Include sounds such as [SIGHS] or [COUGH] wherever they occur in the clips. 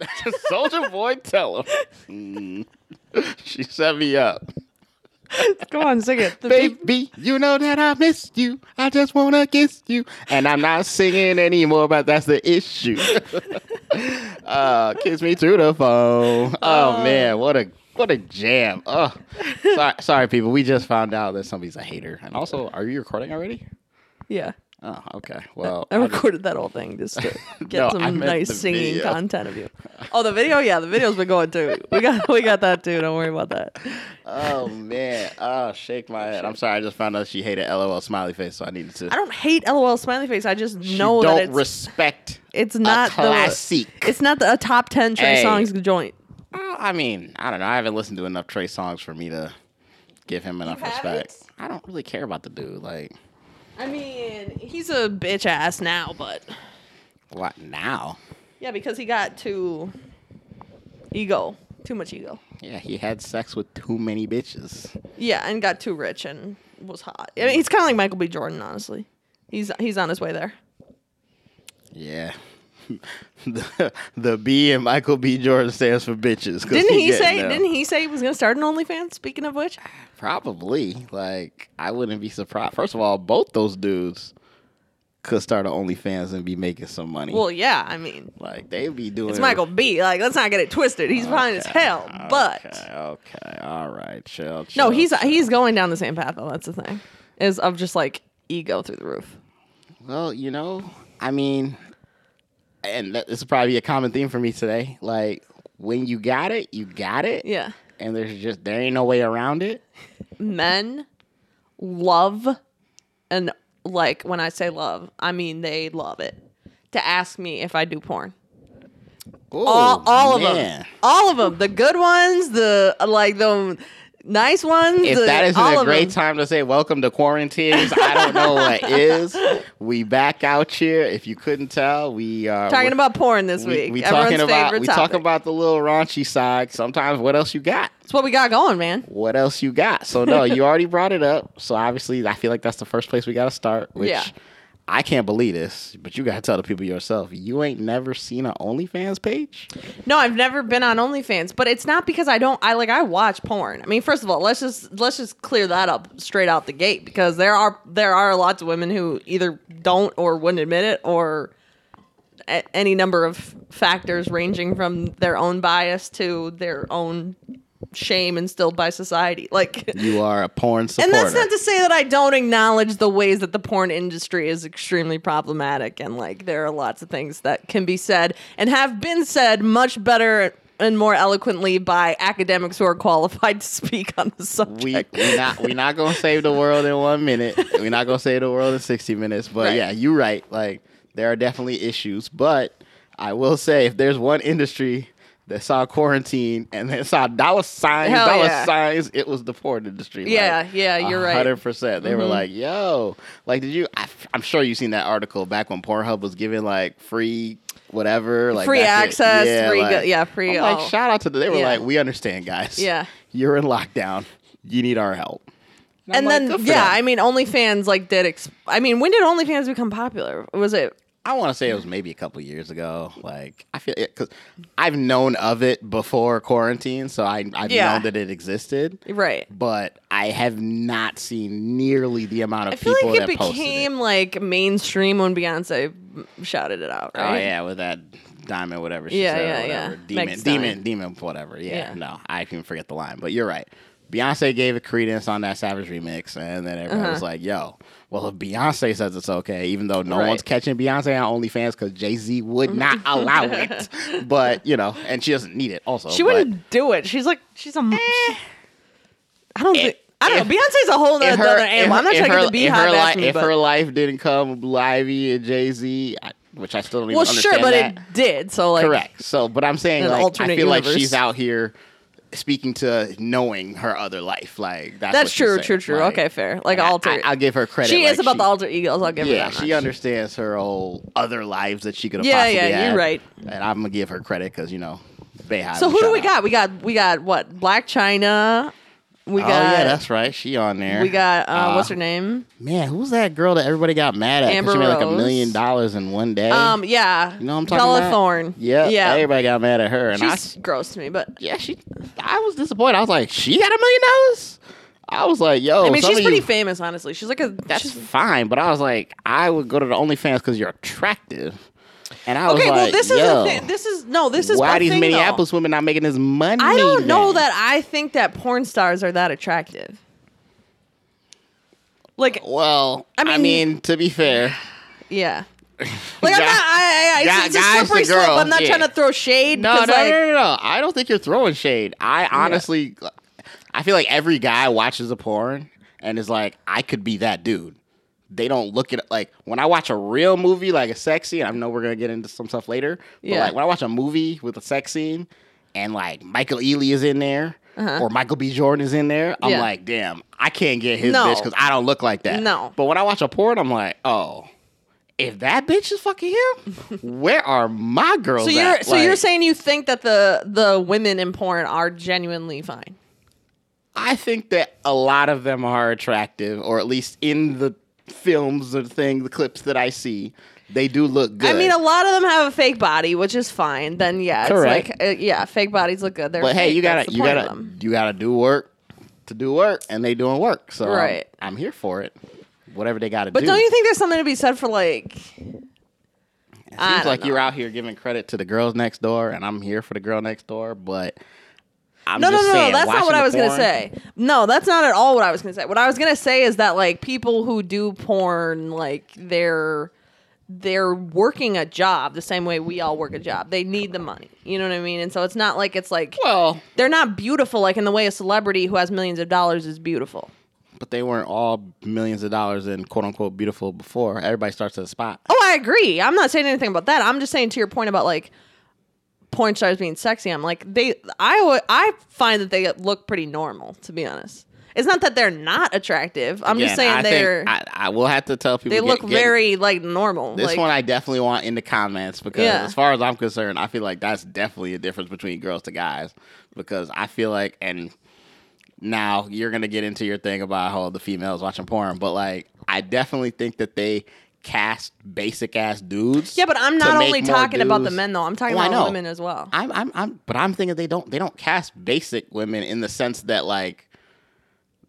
[LAUGHS] Soulja Boy, tell him. Mm. She set me up. Go on, sing it. The Baby, you know that I missed you. I just wanna kiss you. And I'm not singing anymore, but that's the issue. [LAUGHS] uh, kiss me through the phone. Oh man, what a what a jam. Oh, sorry, sorry, people. We just found out that somebody's a hater. And also, are you recording already? yeah. Oh, okay. [LAUGHS] Well, I I just- recorded that whole thing just to [LAUGHS] get No, some nice singing video. content of you. Oh, the video? Yeah, the video's been going too. We got [LAUGHS] we got that too. Don't worry about that. Oh man. Oh, shake my head. I'm sorry. I just found out she hated LOL smiley face, so I needed to. I don't hate LOL smiley face. I just She know don't that it's respect. it's not a the classic. it's not the a top ten Trey Hey. songs joint. Uh, I mean, I don't know. I haven't listened to enough Trey Songz for me to give him enough respect. haven't? I don't really care about the dude. Like, I mean, he's a bitch ass now, but what now? yeah, because he got too ego, too much ego. Yeah, he had sex with too many bitches. Yeah, and got too rich and was hot. I mean, he's kind of like Michael B. Jordan, honestly. He's he's on his way there. Yeah. [LAUGHS] the, the B and Michael B. Jordan stands for bitches. Didn't he say? them. Didn't he say he was gonna start an OnlyFans? Speaking of which, Probably. Like, I wouldn't be surprised. First of all, both those dudes could start an OnlyFans and be making some money. well, yeah. I mean, like, they'd be doing it's Michael B. Like, let's not get it twisted. He's fine as hell, but Okay, okay, all right, chill. no, he's chill. he's going down the same path though. That's the thing, is of just like ego through the roof. Well, you know, I mean, and that, this will probably be a common theme for me today. Like, when you got it, you got it, Yeah, and there's just there ain't no way around it. men love, and like when I say love, I mean they love it. To ask me if I do porn. Ooh, all, all of them, all of them, the good ones, the like the nice ones. If that isn't a great time to say welcome to quarantines, I don't know what [LAUGHS] is. We back out here. If you couldn't tell, we are talking about porn this we, week. we Everyone's talking about we topic. talk about the little raunchy side. Sometimes, what else you got? It's what we got going, man. What else you got? So no, you [LAUGHS] already brought it up. So obviously, I feel like that's the first place we got to start. Which Yeah. I can't believe this, but you got to tell the people yourself. You ain't never seen an OnlyFans page. No, I've never been on OnlyFans, but it's not because I don't. I like I watch porn. I mean, first of all, let's just let's just clear that up straight out the gate because there are there are lots of women who either don't or wouldn't admit it or a- any number of factors ranging from their own bias to their own shame instilled by society. Like You are a porn supporter. [LAUGHS] And that's not to say that I don't acknowledge the ways that the porn industry is extremely problematic and like there are lots of things that can be said and have been said much better and more eloquently by academics who are qualified to speak on the subject. we not we not gonna save the world in one minute. We're not gonna save the world in sixty minutes. But Right. yeah, you're right. Like there are definitely issues. But I will say, if there's one industry that saw quarantine and that saw dollar signs, Hell dollar yeah. signs, it was the porn industry. Yeah, yeah, you're right. Mm-hmm. Hundred percent. They were like, "Yo, like, did you?" I, am sure you've seen that article back when Pornhub was giving like free whatever, like Free access, free like- go- yeah, free I'm like, shout out to the. They were Yeah. like, "We understand, guys. Yeah. you're in lockdown. You need our help." I'm and like, then yeah, them. I mean OnlyFans like did ex- I mean when did OnlyFans become popular? Was it I want to say it was maybe a couple years ago. Like I feel it because I've known of it before quarantine, so I I've Yeah. known that it existed. right? But I have not seen nearly the amount of I feel people like it that became it. like mainstream when Beyonce shouted it out, Oh yeah, with that diamond, whatever she Yeah, said, yeah, whatever. yeah. demon, Meg Stein. demon, demon, whatever. Yeah, Yeah. no, I can forget the line, but you're right. Beyonce gave it credence on that Savage remix, and then everybody Uh-huh. was like, "Yo, well, if Beyonce says it's okay, even though no Right. one's catching Beyonce on OnlyFans because Jay Z would not [LAUGHS] allow it, but you know, and she doesn't need it. Also, She but wouldn't do it. She's like she's a. she- eh. I don't If- think. I don't if- know. Eh. Beyonce's a whole other her, animal. I'm not trying her, to get the if her, beehive li- me, if but her life didn't come with and Jay Z, which I still don't even well, understand sure, but that. it did. So like, Correct. So, but I'm saying like I feel like she's out here speaking to knowing her other life. Like that's That's she's true, true, true. Like, Okay, fair. Like alter. I, will give her credit. she like, is about she- the alter egos. I'll give her Yeah, that. she much. understands her whole other lives that she could have Yeah, possibly yeah, you're right. And I'm gonna give her credit because you know. So who do we out. got? We got we got what? Blac Chyna. We got. oh yeah, that's right. She on there. we got uh, Uh, what's her name? man. Who's that girl that everybody got mad at? 'cause Amber she made like a Rose. million dollars in one day. Um, yeah, you know what I'm talking Bella about? Thorne. Yeah, yeah. Everybody got mad at her, and I She's gross to me, but yeah, she. I was disappointed. I was like, she got a million dollars. I was like, yo. I mean, some she's of pretty you- famous, honestly. She's like a That's she's- fine, but I was like, I would go to the OnlyFans because you're attractive, and I was okay. like, well, this is a thing. This is no. This is why a these thing, though. Minneapolis women not making this money? I don't know that I think that porn stars are that attractive. Like, Well, I I mean, mean- to be fair, yeah. [LAUGHS] Like I'm not. I, I, guy- it's, a slippery slope. I'm not yeah. trying to throw shade. no, no, 'cause, no, like, no, no, no. I don't think you're throwing shade. I honestly, I feel like every guy watches a porn and is like, I could be that dude. They don't look at like when I watch a real movie like a sex scene. I know we're gonna get into some stuff later, but Yeah. like when I watch a movie with a sex scene and like Michael Ealy is in there Uh-huh. or Michael B. Jordan is in there, I'm Yeah. like, damn, I can't get his No. bitch because I don't look like that. No. but when I watch a porn, I'm like, oh. If that bitch is fucking him, [LAUGHS] where are my girls? So you're at? so you're saying you think that the the women in porn are genuinely fine? I think that a lot of them are attractive, or at least in the films or thing, the clips that I see, they do look good. I mean, a lot of them have a fake body, which is fine. Then yeah, it's Correct. like uh, yeah, fake bodies look good. They're but hey, you gotta you gotta you gotta do work to do work, and they doing work. So Right. I'm here for it. Whatever they got to But do. But don't you think there's something to be said for like? It seems like you're out here giving credit to the girls next door, and I'm here for the girl next door. But I'm No, no, no, no. That's not what I was gonna say. No, that's not at all what I was gonna say. What I was gonna say is that like people who do porn, like they're they're working a job the same way we all work a job. They need the money. You know what I mean? And so it's not like it's like Well, they're not beautiful like in the way a celebrity who has millions of dollars is beautiful. but they weren't all millions of dollars and quote unquote beautiful before. Everybody starts at a spot. Oh, I agree. I'm not saying anything about that. I'm just saying to your point about like porn stars being sexy. I'm like they. I. I find that they look pretty normal. To be honest, it's not that they're not attractive. I'm just saying I they're. Think I, I will have to tell people they get- look get- very like normal. This like, one I definitely want in the comments because Yeah. as far as I'm concerned, I feel like that's definitely a difference between girls to guys because I feel like and now you're gonna get into your thing about how the females watching porn, but like I definitely think that they cast basic ass dudes. yeah, but I'm not only talking about the men though. I'm talking Oh, about women as well. I'm, I'm, I'm, but I'm thinking they don't, they don't cast basic women in the sense that like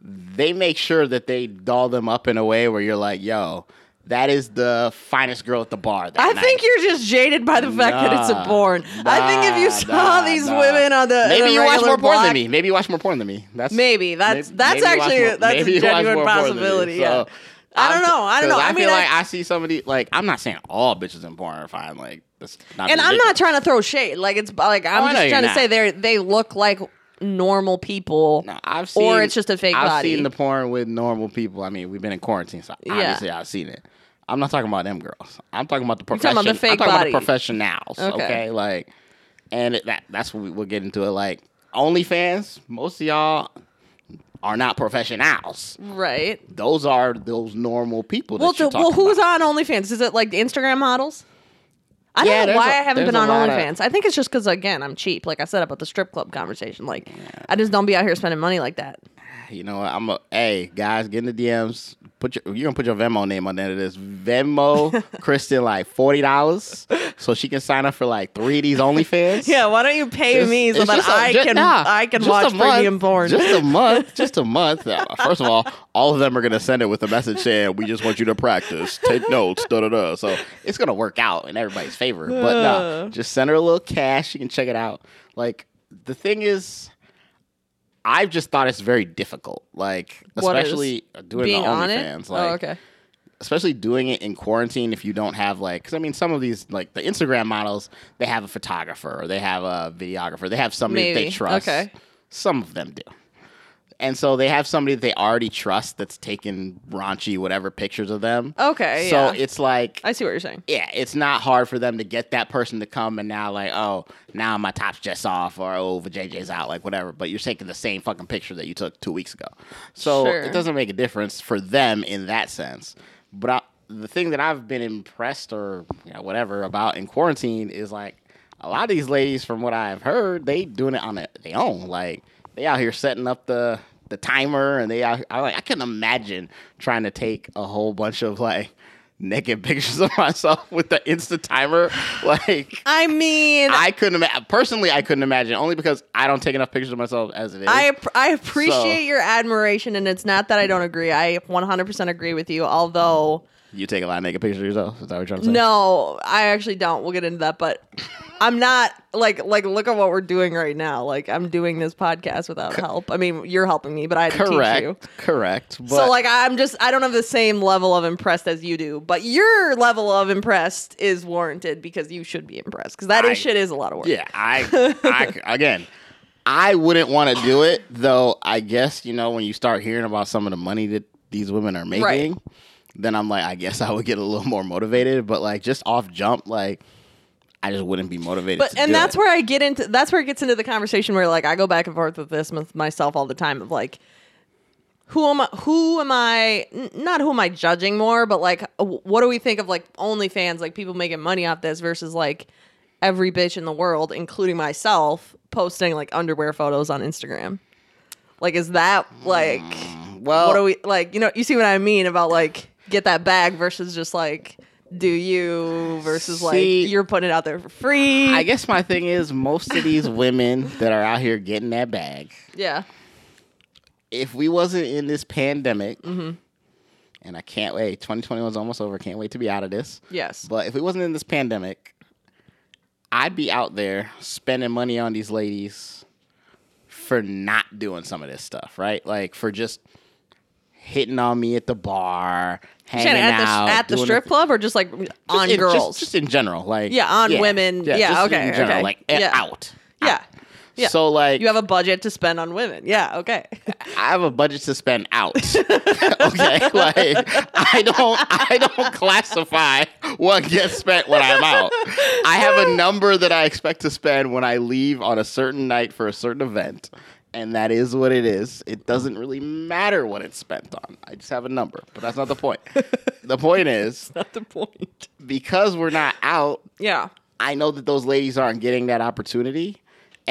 they make sure that they doll them up in a way where you're like, yo, that is the finest girl at the bar. I night. think you're just jaded by the fact that it's a Nah, porn. I think if you saw nah, these nah. women on the maybe the you watch more porn block- than me. Maybe you watch more porn than me. That's Maybe that's maybe- that's maybe actually more- that's a genuine possibility. So, yeah. I don't know. I don't know. I, I, mean, feel like I- see somebody like I'm not saying all bitches in porn are fine. Like that's not. and I'm not trying to throw shade. Like it's like I'm Oh, just trying to not. say they they look like normal people. No, I've seen, Or it's just a fake I've body. seen the porn with normal people. I mean, we've been in quarantine, so Yeah. obviously I've seen it. I'm not talking about them girls. I'm talking about the talking profession. about the fake I'm talking body. about the professionals. Okay. Okay, like, and it, that that's what we, we'll get into it. Like OnlyFans, most of y'all are not professionals. Right. Those are those normal people. That Well, to, well, who's about. on OnlyFans? Is it like Instagram models? I Yeah, don't know why a- I haven't been on lot of- OnlyFans. I think it's just because again I'm cheap. Like I said about the strip club conversation. Like I just don't be out here spending money like that. You know what? I'm a hey guys, get in the DMs. Put your you're gonna put your Venmo name on the end of this. Venmo [LAUGHS] Kristen like forty dollars so she can sign up for like three of these OnlyFans. Yeah, why don't you pay Just- me so that just a- I ju- can nah, I can just watch a month, premium porn? Just a [LAUGHS] month. Just a month. Uh, First of all, all of them are gonna send it with a message saying, "We just want you to practice, take notes." Da da da. So it's gonna work out in everybody's favor. But no, [SIGHS] just send her a little cash. She can check it out. Like the thing is. I've just thought it's very difficult, like What especially uh, doing Being the on oh, Like, oh, okay. especially doing it in quarantine if you don't have like because i mean some of these like the instagram models they have a photographer or they have a videographer. They have somebody that they trust Okay. some of them do and so they have somebody that they already trust that's taking raunchy whatever pictures of them Okay. so yeah. it's like I see what you're saying. yeah, it's not hard for them to get that person to come and now like, oh, now my top's just off or oh, JJ's out, like whatever. But you're taking the same fucking picture that you took two weeks ago, so Sure. it doesn't make a difference for them in that sense. But I, the thing that I've been impressed or you know, whatever about in quarantine is like a lot of these ladies, from what I've heard, they doing it on their own. Like they out here setting up the the timer, and they I, I like I can't imagine trying to take a whole bunch of like naked [LAUGHS] pictures of myself with the Insta timer. [LAUGHS] Like I mean, I couldn't imagine personally. I couldn't imagine only because I don't take enough pictures of myself as it is. I I appreciate So- your admiration, and it's not that I don't agree. I 100% agree with you. Although, you take a lot of naked pictures of yourself. Is that what you're trying to say? no, I actually don't. We'll get into that, but I'm not like like look at what we're doing right now. Like I'm doing this podcast without help. I mean, you're helping me, but I had to teach you. Correct. Correct. But so like I'm just I don't have the same level of impressed as you do, but your level of impressed is warranted because you should be impressed because that I- is shit is a lot of work. Yeah, I, [LAUGHS] I again, I wouldn't want to do it though. I guess you know when you start hearing about some of the money that these women are making, Right. Then I'm like, I guess I would get a little more motivated. But like just off jump, like I just wouldn't be motivated. But to and that's it. where I get into that's where it gets into the conversation where like I go back and forth with this with myself all the time of like who am I who am I not who am I judging more but like uh, what do we think of like OnlyFans like people making money off this versus like every bitch in the world including myself posting like underwear photos on Instagram like is that like mm, well, what do we like you know you see what I mean about like get that bag versus just like do you versus like you're putting it out there for free I guess my thing is most of these women that are out here getting that bag, yeah if we wasn't in this pandemic, Mm-hmm. and I can't wait, 2021 is almost over. Can't wait to be out of this. yes But if we wasn't in this pandemic, I'd be out there spending money on these ladies for not doing some of this stuff, right? Like for just hitting on me at the bar, hanging at out, the at the strip club or just like on in- just- girls just, in general, like Yeah, on women. Yeah, just okay, general, okay. like eh, Yeah. out. yeah out. yeah So like you have a budget to spend on women yeah okay I have a budget to spend out. [LAUGHS] okay, like I don't I don't classify what gets spent when I'm out. I have a number that I expect to spend when I leave on a certain night for a certain event. And that is what it is. It doesn't really matter what it's spent on. I just have a number, but that's not the point. [LAUGHS] the point is not the point because we're not out, yeah I know that those ladies aren't getting that opportunity.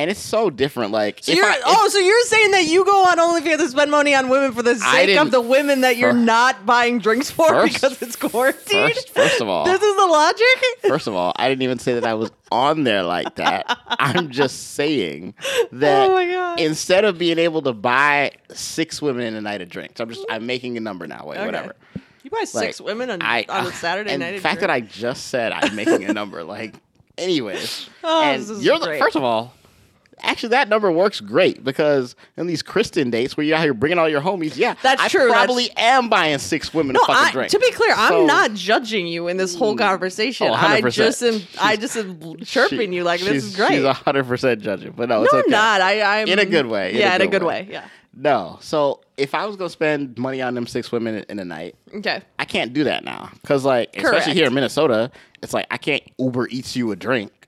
And it's so different. Like, so if you're, I, oh, so you're saying that you go on OnlyFans to spend money on women for the sake of the women that you're fir- not buying drinks for First- because it's quarantine? first, first of all, this is the logic? First of all, I didn't even say that I was on there like that. I'm just saying [LAUGHS] oh that Oh instead of being able to buy six women in a night of drinks, I'm just I'm making a number now. Wait, Okay. whatever. You buy six Like, women on, I, on a Saturday and night. The fact that? I just said I'm making a number, like, anyways. [LAUGHS] Oh, and this is you're the first of all. Actually, that number works great because in these Kristen dates where you're out here bringing all your homies, yeah, That's I true, that's- probably am buying six women No, a fucking I, drink. to be clear, I'm not judging you in this whole mm. conversation. Oh, I 100%. just am. I just am chirping you like this is great. She's hundred percent judging, but no, no, it's okay. I'm not. I, I'm In a good way, in yeah, a in a good good way. way. Yeah. No. So if I was gonna spend money on them six women in, in a night, Okay. I can't do that now. Cause like, Correct. especially here in Minnesota, it's like I can't Uber eats you a drink.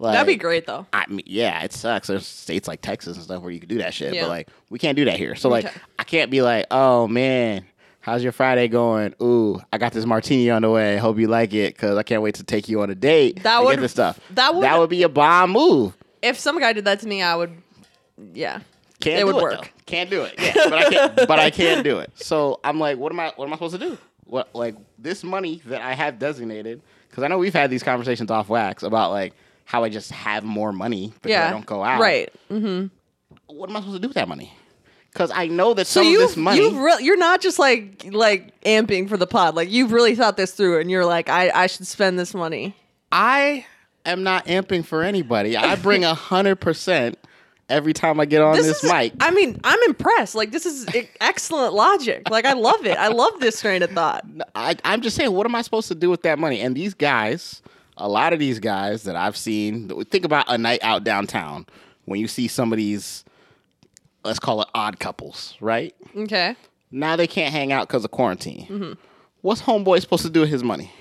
Like, That'd be great though. I mean, yeah, it sucks. There's states like Texas and stuff where you can do that shit, Yeah. but like we can't do that here. So like. I can't be like, oh man, how's your Friday going? Ooh, I got this martini on the way. Hope you like it, cause I can't wait to take you on a date. That and would- get this stuff. that would- that would be a bomb move. If some guy did that to me, I would. Yeah. Can't It would it, work. though. Can't do it. Yeah, but I can't. but I can't do it. So I'm like, what am I? What am I supposed to do? What like this money that I have designated? Because I know we've had these conversations off wax about like how I just have more money because Yeah. I don't go out. Right. Mm-hmm. What am I supposed to do with that money? Because I know that So some of this money. you re- you're not just like like amping for the pod. Like you've really thought this through, and you're like, I I should spend this money. I am not amping for anybody. I bring a hundred percent every time I get on this, is, mic. I mean, I'm impressed. Like this is excellent logic. Like I love it. I love this train of thought. [LAUGHS] I, I'm just saying, what am I supposed to do with that money? And these guys, a lot of these guys that I've seen, think about a night out downtown when you see some of these, let's call it odd couples, right? Okay. Now they can't hang out because of quarantine. Mm-hmm. What's homeboy supposed to do with his money?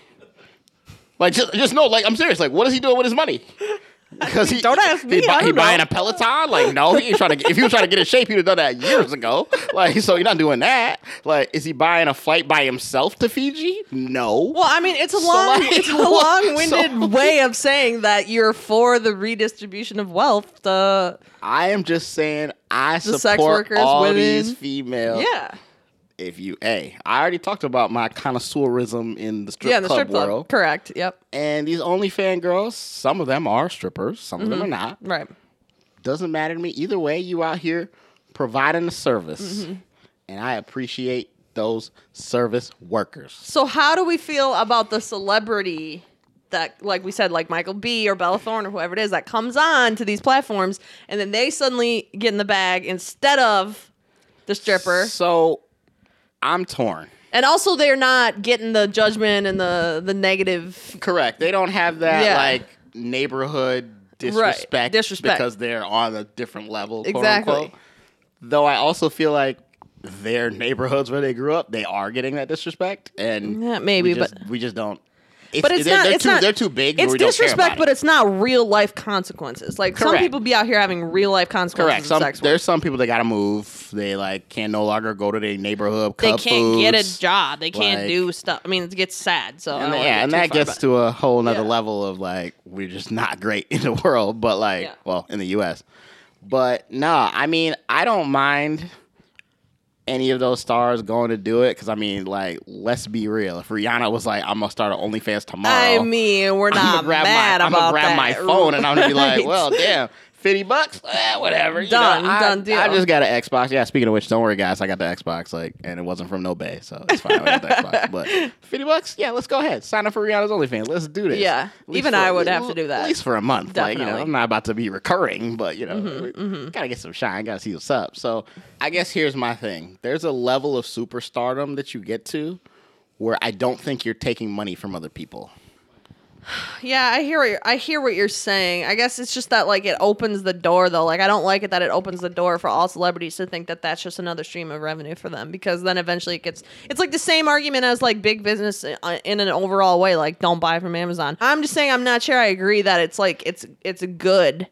Like, just, just know, like, I'm serious. Like, what is he doing with his money? Because [LAUGHS] he Don't ask me, He, he buying a Peloton? Like, no, he ain't trying to. Get, if he was trying to get in shape, he'd have done that years ago. [LAUGHS] Like, so you're not doing that. Like, is he buying a flight by himself to Fiji? No. Well, I mean, it's a So, long, like, it's [LAUGHS] a long-winded so- way of saying that you're for the redistribution of wealth. The I am just saying I The support sex workers, all women. these females. yeah, If you, a, I already talked about my connoisseurism in the strip yeah, the club strip club. world, Correct. Yep. and these OnlyFans girls, some of them are strippers, some of them are Mm-hmm. not. Right. Doesn't matter to me. Either way, you out here providing a service, Mm-hmm. and I appreciate those service workers. So, how do we feel about the celebrity that, like we said, like Michael B. or Bella Thorne or whoever it is that comes on to these platforms, and then they suddenly get in the bag instead of the stripper, So, I'm torn. and also they're not getting the judgment and the the negative. Correct. They don't have that Yeah. like neighborhood disrespect, Disrespect. because they're on a different level. quote Exactly. unquote. Though I also feel like their neighborhoods where they grew up, they are getting that disrespect, and Yeah, maybe, we just, but- we just don't. It's, But it's they're, not. They're it's too, not. They're too big. It's where we don't care disrespect, but it. it's not real life consequences. Like some people be out here having real life consequences. correct. of Some there's some people that gotta move. They like can no longer go to their neighborhood. they can't get a job. They can't like- do stuff. I mean, it gets sad. So And don't then- wanna yeah, and that gets to a whole nother Yeah. level of like we're just not great [LAUGHS] in the world, but like Yeah. well in the U.S. But no, I mean I don't mind any of those stars going to do it because I mean like let's be real. If Rihanna was like I'm gonna start an OnlyFans tomorrow, I mean, we're I'm not gonna grab mad my I'm gonna grab that. my phone and I'm gonna be like, well, damn. 50 bucks, eh, whatever. Done, know, I, done deal. I just got an Xbox. Yeah, speaking of which, don't worry, guys. I got the Xbox, like, and it wasn't from No Bay, so it's fine. I got the Xbox. But [LAUGHS] 50 bucks, yeah, let's go ahead. Sign up for Rihanna's OnlyFans. Let's do this. Yeah, even for- I would have to do that. At least for a month. Like, you know, I'm not about to be recurring, but, you know, Mm-hmm, gotta get some shine, gotta see what's up. So I guess here's my thing there's a level of superstardom that you get to where I don't think you're taking money from other people. Yeah, I hear what you're, I hear what you're saying. I guess it's just that like it opens the door though. Like I don't like it that it opens the door for all celebrities to think that that's just another stream of revenue for them because then eventually it gets it's like the same argument as like big business uh, in an overall way like don't buy from Amazon. I'm just saying I'm not sure I agree that it's like it's it's good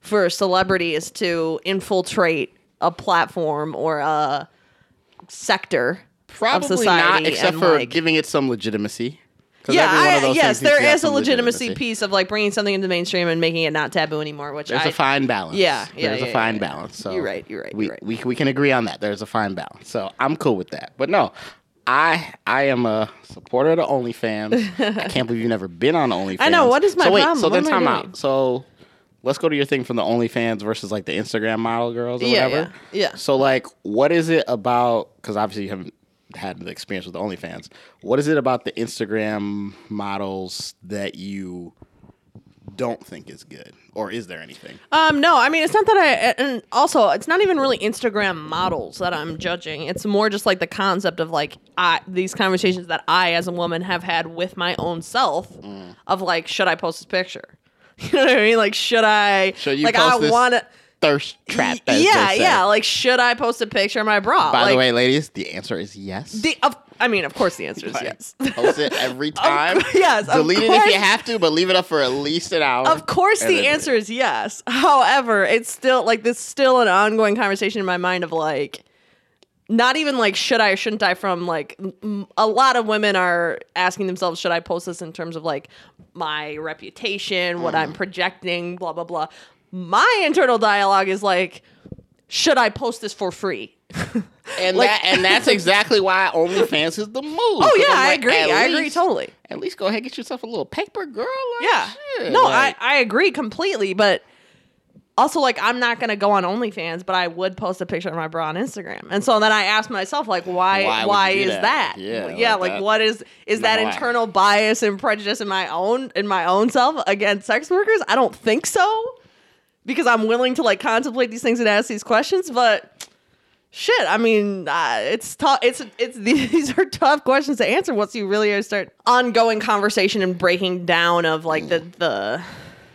for celebrities to infiltrate a platform or a sector Probably of society not, except and, for like, giving it some legitimacy. Yeah, every one of I, yes, there is a some legitimacy, piece of like bringing something into the mainstream and making it not taboo anymore. Which There's I, a fine balance. Yeah, yeah, There's yeah, a fine yeah, balance. So You're right, you're right, We, you're right. we we can agree on that. There's a fine balance. So I'm cool with that. But no, I I am a supporter of the OnlyFans. I can't believe you've never been on OnlyFans. [LAUGHS] I know, what is my so wait, problem? So What then time out. So let's go to your thing from the OnlyFans versus like the Instagram model girls or Yeah, whatever. yeah, yeah. So like, what is it about? Because obviously you haven't had the experience with OnlyFans. What is it about the Instagram models that you don't think is good, or is there anything? Um, no, I mean it's not that I, and also it's not even really Instagram models that I'm judging. It's more just like the concept of like I these conversations that I as a woman have had with my own self Mm. of like should I post this picture? [LAUGHS] You know what I mean? Like should I? Should you like post I want to. Thirst trap. as Yeah, yeah. Like should I post a picture of my bra? By like, the way, ladies, the answer is yes. the of, I mean, of course, the answer is yes. [LAUGHS] Post it every time. course- yes, of Delete it if you have to, but leave it up for at least an hour. Of course, the answer is yes. However, it's still like this still an ongoing conversation in my mind of like not even like should I or shouldn't I from like a lot of women are asking themselves should I post this in terms of like my reputation, what Mm. I'm projecting, blah blah blah. My internal dialogue is like should I post this for free? [LAUGHS] And Like- that and that's [LAUGHS] exactly why OnlyFans is the move. Oh yeah, I'm I agree. I agree totally. At least go ahead and get yourself a little paper, girl. Like, Yeah. shit, No, like- I, I agree completely, but also like I'm not gonna go on OnlyFans, but I would post a picture of my bra on Instagram. And so then I asked myself, like, why Why why, would you do is that? that? Yeah, yeah, like like, that. what is is that why? internal bias and prejudice in my own in my own self against sex workers? I don't think so. Because I'm willing to like contemplate these things and ask these questions, but shit, I mean, uh, it's tough. It's it's [LAUGHS] these are tough questions to answer once you really start ongoing conversation and breaking down of like the the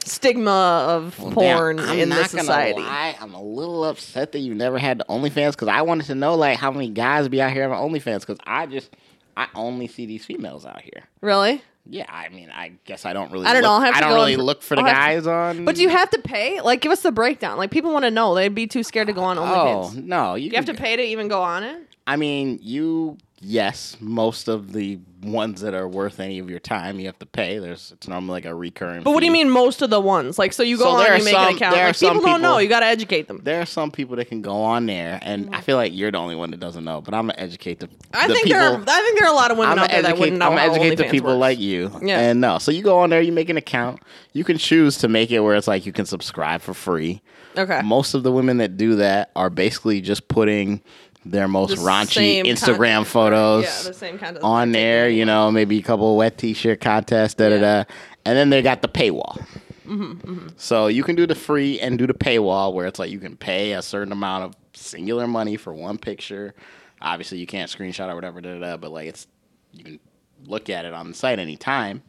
stigma of Well, porn damn, in this society. Lie, I'm a little upset that you never had the OnlyFans because I wanted to know like how many guys be out here having OnlyFans because I just I only see these females out here. Really? Yeah, I mean, I guess I don't really. I don't look, know, I'll have I to don't go really look for the I'll have guys on. But do you have to pay? Like, give us the breakdown. Like, people want to know. They'd be too scared to go on Oh no, you, you have to pay to even go on it. I mean, you yes, most of the ones that are worth any of your time, you have to pay. There's it's normally like a recurring. But what do you fee. mean most of the ones? Like, so you go So on, there and you are make some- an account. there are Like, some people don't know. people- You got to educate them. There are some people that can go on there, and I feel like you're the only one that doesn't know. But I'm gonna educate the. I the think people, there are. I think there are a lot of women I'm out gonna there that educate. wouldn't know I'm how gonna educate the OnlyFans people works. like you. Yeah. And no, so you go on there, you make an account. You can choose to make it where it's like you can subscribe for free. Okay. Most of the women that do that are basically just putting their most The raunchy Instagram photos Yeah, the same kind of on there. You know, maybe a couple of wet t-shirt contests, da da da, and then they got the paywall. Mm-hmm, So you can do the free and do the paywall, where it's like you can pay a certain amount of singular money for one picture. Obviously, you can't screenshot or whatever, da da da, but like it's you can look at it on the site anytime.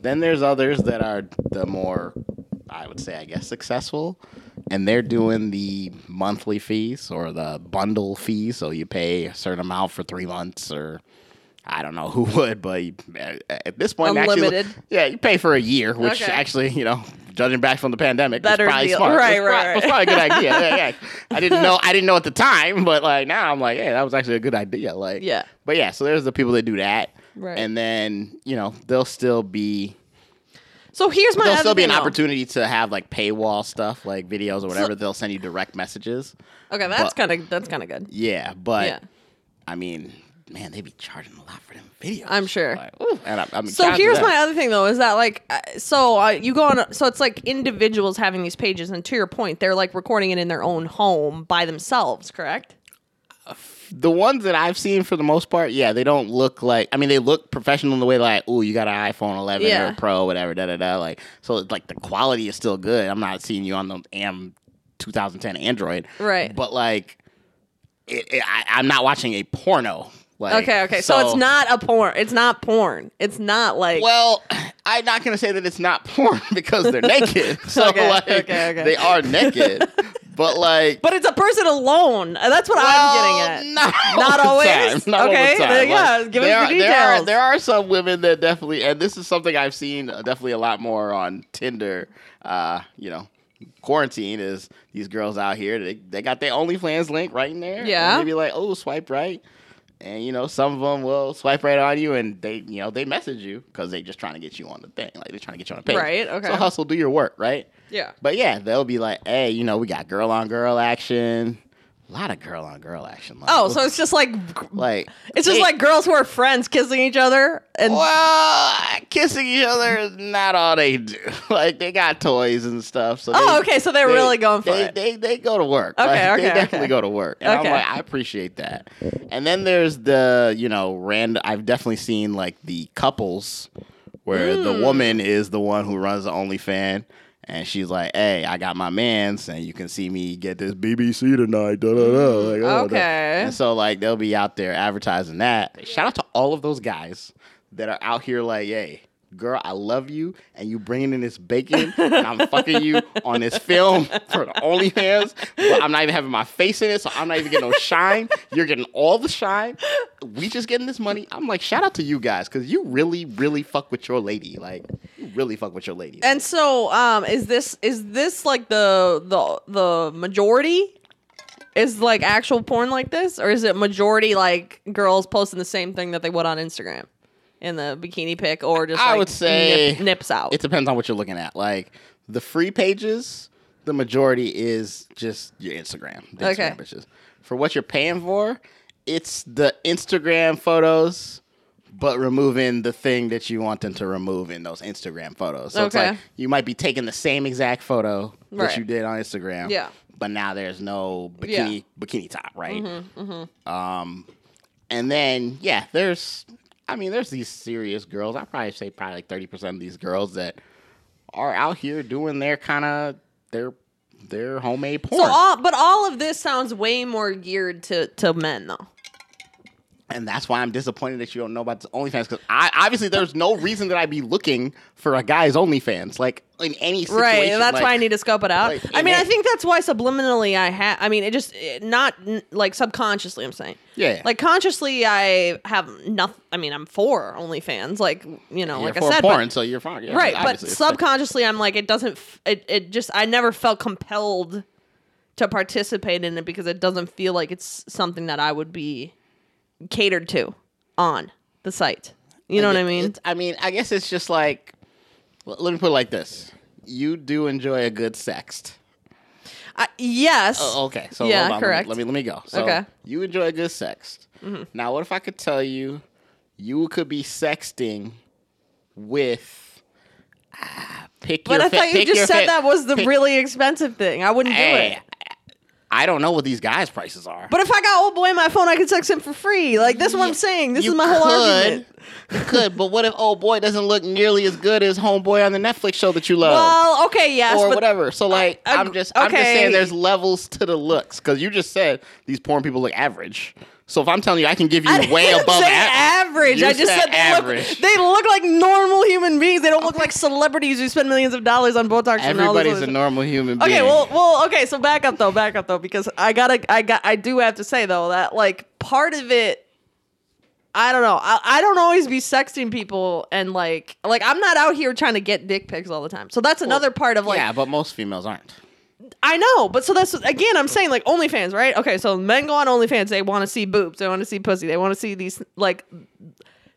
Then there's others that are the more, I would say, I guess, successful, and they're doing the monthly fees or the bundle fees. So you pay a certain amount for three months, or I don't know [LAUGHS] who would, but you, at this point, actually, Unlimited. yeah, you pay for a year, which Okay. actually, you know, judging back from the pandemic, Better was probably deal. smart. Right, It was right, prob- was probably a good idea. yeah, yeah. I didn't know, I didn't know at the time, but like now, I'm like, hey, that was actually a good idea. Like, Yeah. But yeah, so there's the people that do that, Right. and then you know they'll still be So here's my. there'll other still be thing, an though. opportunity to have like paywall stuff, like videos or whatever. they'll send you direct messages. Okay, that's kind of that's kind of good. Yeah, but Yeah. I mean, man, they be charging a lot for them videos. I'm sure. Like, and I, I mean, So shout out to here's my other thing though is that like uh, so uh, you go on so it's like individuals having these pages and to your point they're like recording it in their own home by themselves, correct? The ones that I've seen for the most part, yeah, they don't look like. I mean, they look professional in the way like, oh, you got an iPhone 11 Yeah. or Pro, whatever, da da da. Like, so like the quality is still good. I'm not seeing you on the AM 2010 Android, Right. But like, it, it, I, I'm not watching a porno. Like, Okay, okay. So, it's not a porn. It's not porn. It's not like Well, I'm not gonna say that it's not [LAUGHS] porn because they're naked. [LAUGHS] So Okay, like, okay, okay. they are naked, but like. but it's a person alone. And That's what I'm getting at. [LAUGHS] Not, Not always? time, Not Okay, all the time. yeah, Like, give us there the are, There are, there are some women that definitely, and this is something I've seen uh, definitely a lot more on Tinder. Uh, you know, quarantine is these girls out here. They they got their OnlyFans link right in there. Yeah. and they be like, oh, swipe right. And you know, some of them will swipe right on you, and they, you know, they message you because they just trying to get you on the thing, like they're trying to get you on the page. Right, okay. So hustle, do your work, right? Yeah. But yeah, they'll be like, hey, you know, we got girl on girl action. A lot of girl on girl action. Like, Oh, so it's just like like it's just they- like girls who are friends kissing each other and well, kissing each other is not all they do. [LAUGHS] Like they got toys and stuff. So Oh, they- okay, so they're they- really going for they, it. They they go to work. Okay, Like, okay, They definitely okay. go to work, and Okay. I'm like, I appreciate that. And then there's the you know random. I've definitely seen like the couples where the Mm. woman is the one who runs the OnlyFan. And she's like, "Hey, I got my man's, and you can see me get this BBC tonight." Da, da, da. Like, oh, da. Mm, okay. And so, like, they'll be out there advertising that. Shout out to all of those guys that are out here, like, "Hey, girl, I love you, and you bringing in this bacon, and I'm fucking you [LAUGHS] on this film for the OnlyFans, but I'm not even having my face in it, so I'm not even getting no shine. You're getting all the shine. We just getting this money. I'm like, shout out to you guys, because you really, really fuck with your lady. Like, you really fuck with your lady. And so, um, is this is this like the the the majority? Is like actual porn like this, or is it majority like girls posting the same thing that they would on Instagram in the bikini pic, or just I like, would say nip, nips out? It depends on what you're looking at. Like the free pages, the majority is just your Instagram. The Okay. Instagram bitches. For what you're paying for, it's the Instagram photos, but removing the thing that you want them to remove in those Instagram photos. So it's like you might be taking the same exact photo Right. that you did on Instagram. Yeah. But now there's no bikini Yeah. Mm-hmm, bikini top, right? Um, and then yeah, there's I mean, there's these serious girls. I probably say probably like thirty percent of these girls that are out here doing their kind of their their homemade porn. so all, but all of this sounds way more geared to to men though. And that's why I'm disappointed that you don't know about the OnlyFans because I obviously there's no reason that I'd be looking for a guy's OnlyFans like in any situation. Right, and that's like, why I need to scope it out. like, I mean, I think that's why subliminally I have. I mean, it just it, not n- like subconsciously. I'm saying, Yeah. like consciously I have nothing. I mean, I'm for OnlyFans, like you know, You're like I said, porn, but, so you're fine. Yeah, right. But subconsciously, I'm like, it doesn't. F- it it just I never felt compelled to participate in it because it doesn't feel like it's something that I would be catered to on the site. You know what I mean? it's- I mean, I guess it's just like, well, let me put it like this: you do enjoy a good sext. I, yes. Oh, okay, so Yeah, correct. Let me, let me let me go. So Okay. you enjoy a good sext. Mm-hmm. Now, what if I could tell you, you could be sexting with. ah, pick But I fa- thought you just said fa- that was the pick- really expensive thing. I wouldn't do Hey, it. I don't know what these guys' prices are. But if I got old boy in my phone, I could text him for free. Like this is what I'm saying. This You is my whole argument. You could, but what if old boy doesn't look nearly as good as homeboy on the Netflix show that you love? Well, okay, yes, or but whatever. So like, I- I'm just, I'm just okay. saying, there's levels to the looks because you just said these porn people look average. So if I'm telling you, I can give you I didn't way above average. I just said they average. look, they look like normal human beings. They don't look like celebrities who spend millions of dollars on Botox. and all this Everybody's a normal human being. Okay, well, well, okay. So back up though, back up though, because I gotta, I got, I do have to say though that like part of it, I don't know. I, I don't always be sexting people and like, like I'm not out here trying to get dick pics all the time. So that's another part of like, yeah, but most females aren't. I know, but so that's again, I'm saying like OnlyFans, right? Okay, so men go on OnlyFans, they want to see boobs, they want to see pussy, they want to see these like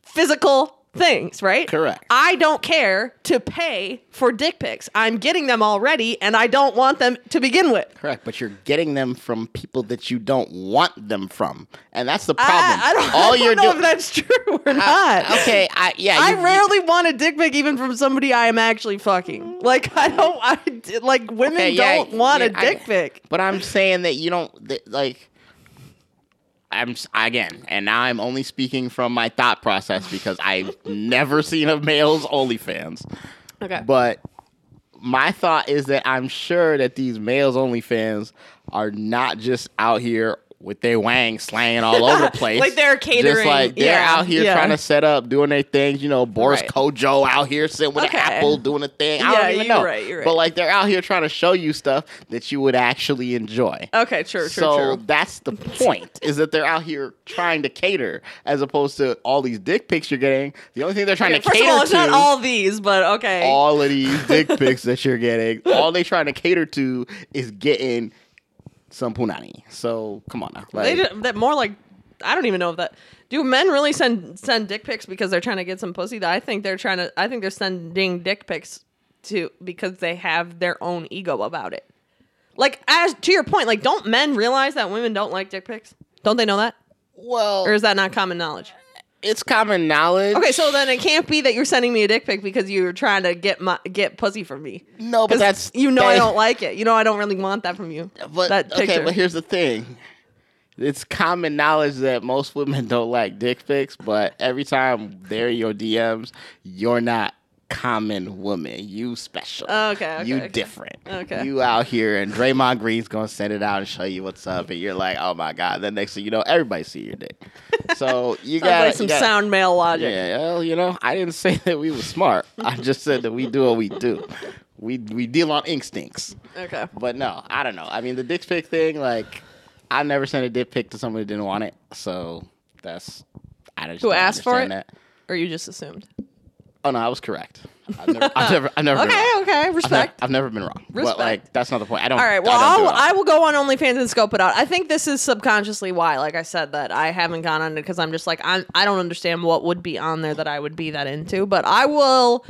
physical things, right? Correct. I don't care to pay for dick pics. I'm getting them already, and I don't want them to begin with. Correct, but you're getting them from people that you don't want them from, and that's the problem. I, I don't, All I you're know doing. if that's true or uh, not. okay, I yeah. I you- you- rarely want a dick pic even from somebody I am actually fucking. Like I don't, I like women Okay, yeah, don't want yeah, a dick pic. But I'm saying that you don't that, like. I'm again, and now I'm only speaking from my thought process because I've [LAUGHS] never seen a male's OnlyFans. Okay, But my thought is that I'm sure that these males OnlyFans are not just out here with their wang slanging all over the [LAUGHS] place. Like they're catering, Just like they're yeah, out here yeah. trying to set up, doing their things. You know, Boris Right. Kodjoe out here sitting with Okay. an apple, doing a thing. I Yeah, don't even you're know. right, you're But like they're out here trying to show you stuff that you would actually enjoy. okay, true, true, so true. that's the point: is that they're out here trying to cater, as opposed to all these dick pics you're getting. The only thing they're trying Okay, to first cater of all, it's to not all these, but okay. all of these dick [LAUGHS] pics that you're getting, all they're trying to cater to is getting some punani. So come on now. they Like, ju- that more like I don't even know if that do men really send send dick pics because they're trying to get some pussy. I think they're trying to. I think they're sending dick pics to because they have their own ego about it. Like as to your point, like don't men realize that women don't like dick pics? Don't they know that, well, or is that not common knowledge? It's common knowledge. Okay, so then it can't be that you're sending me a dick pic because you're trying to get my get pussy from me. no, but that's you know I don't like it. You know I don't really want that from you. But that okay, but here's the thing. It's common knowledge that most women [LAUGHS] don't like dick pics, but every time they're in your DMs, you're not common woman. You special. Okay, okay, You okay. different. Okay. You out here and Draymond Green's gonna send it out and show you what's up, and you're like, oh my god. Then next thing you know, everybody see your dick. So you [LAUGHS] got like some sound male logic. Yeah, well, you know, I didn't say [LAUGHS] that we were smart. I just said that we do what we do. We we deal on instincts. Okay. But no, I don't know. I mean, the dick pic thing, like, I never sent a dick pic to somebody who didn't want it. So that's I just Who don't asked for it, That. Or you just assumed? Oh no, I was correct. I've never, I've never, I've never [LAUGHS] been Okay, wrong. okay, I've, never, respect. I've never been wrong. But like, that's not the point. I don't. All right, well, I I'll, it. I will go on OnlyFans and scope it out. I think this is subconsciously why, like I said, that I haven't gone on it because I'm just like I'm. I don't understand what would be on there that I would be that into, but I will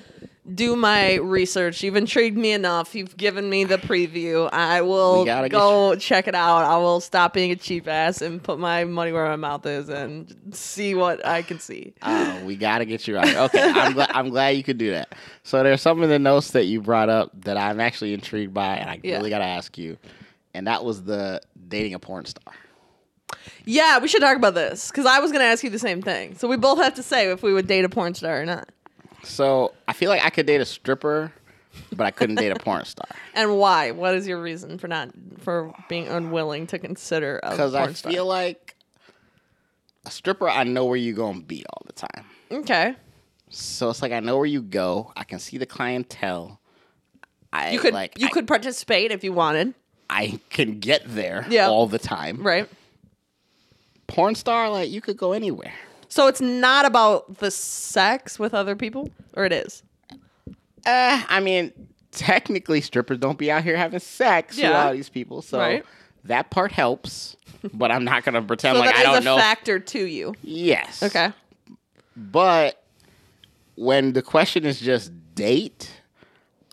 do my research. You've intrigued me enough. You've given me the preview. I will We gotta get go check it out. I will stop being a cheap ass and put my money where my mouth is and see what I can see. Oh, we gotta get you right. Okay, I'm glad. I'm glad you could do that. So there's some in the notes that you brought up that I'm actually intrigued by, and I Yeah. really gotta ask you. And that was the dating a porn star. Yeah, we should talk about this because I was going to ask you the same thing. So we both have to say if we would date a porn star or not. So I feel like I could date a stripper, but I couldn't date a porn star [LAUGHS] And why? What is your reason for not for being unwilling to consider a because porn I star? feel like a stripper, I know where you're gonna be all the time. Okay. So it's like I know where you go. I can see the clientele. I You could like you I, could participate if you wanted. I can get there Yeah. all the time. Right. Porn star, like you could go anywhere. So it's not about the sex with other people, or it is. Uh, I mean, technically, strippers don't be out here having sex with all these people, so Right. that part helps. But I'm not gonna pretend So like I is don't a know. factor to you. Yes. Okay. But when the question is just date,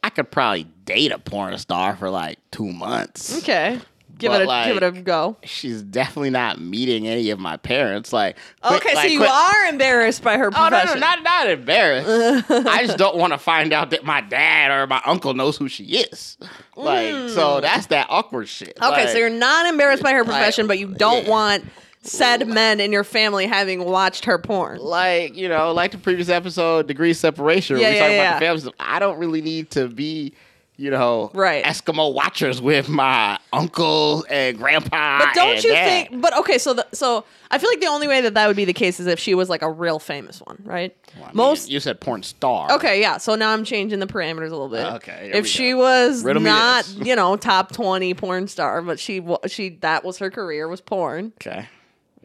I could probably date a porn star for like two months. Okay. Give But, it a give it a go. She's definitely not meeting any of my parents. Like, quit- Okay, so you quit- are embarrassed by her [LAUGHS] Oh no, no, not not embarrassed. [LAUGHS] I just don't want to find out that my dad or my uncle knows who she is. Like, so that's that awkward shit. Mm. Okay, Like, so you're not embarrassed by her profession, but you don't yeah. want said men in your family having watched her porn. like you know, like the previous episode, degree separation. Yeah, we yeah, talk yeah. about the families. I don't really need to be, you know, Right. Eskimo watchers with my uncle and grandpa. But don't you dad. think? But okay, so the, so I feel like the only way that that would be the case is if she was like a real famous one, right? Well, I mean, Most you said porn star. Okay, yeah. So now I'm changing the parameters a little bit. Okay, If she go. was Riddle not, you know, top 20 porn star, but she she that was her career was porn. Okay.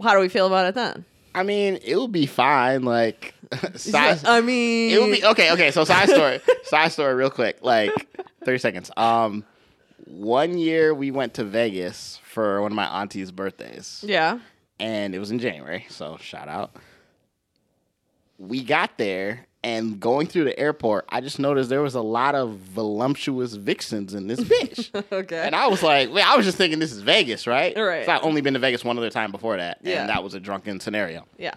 How do we feel about it then? I mean, it would be fine. Like, [LAUGHS] size, I mean, It would be okay. Okay, so side story, [LAUGHS] side story, real quick, like thirty seconds. Um, one year we went to Vegas for one of my auntie's birthdays, Yeah. and it was in January. So shout out. We got there, and going through the airport, I just noticed there was a lot of voluptuous vixens in this bitch. [LAUGHS] Okay. And I was like, wait, I was just thinking this is Vegas, right? Right. So I've only been to Vegas one other time before that, Yeah. and that was a drunken scenario. yeah.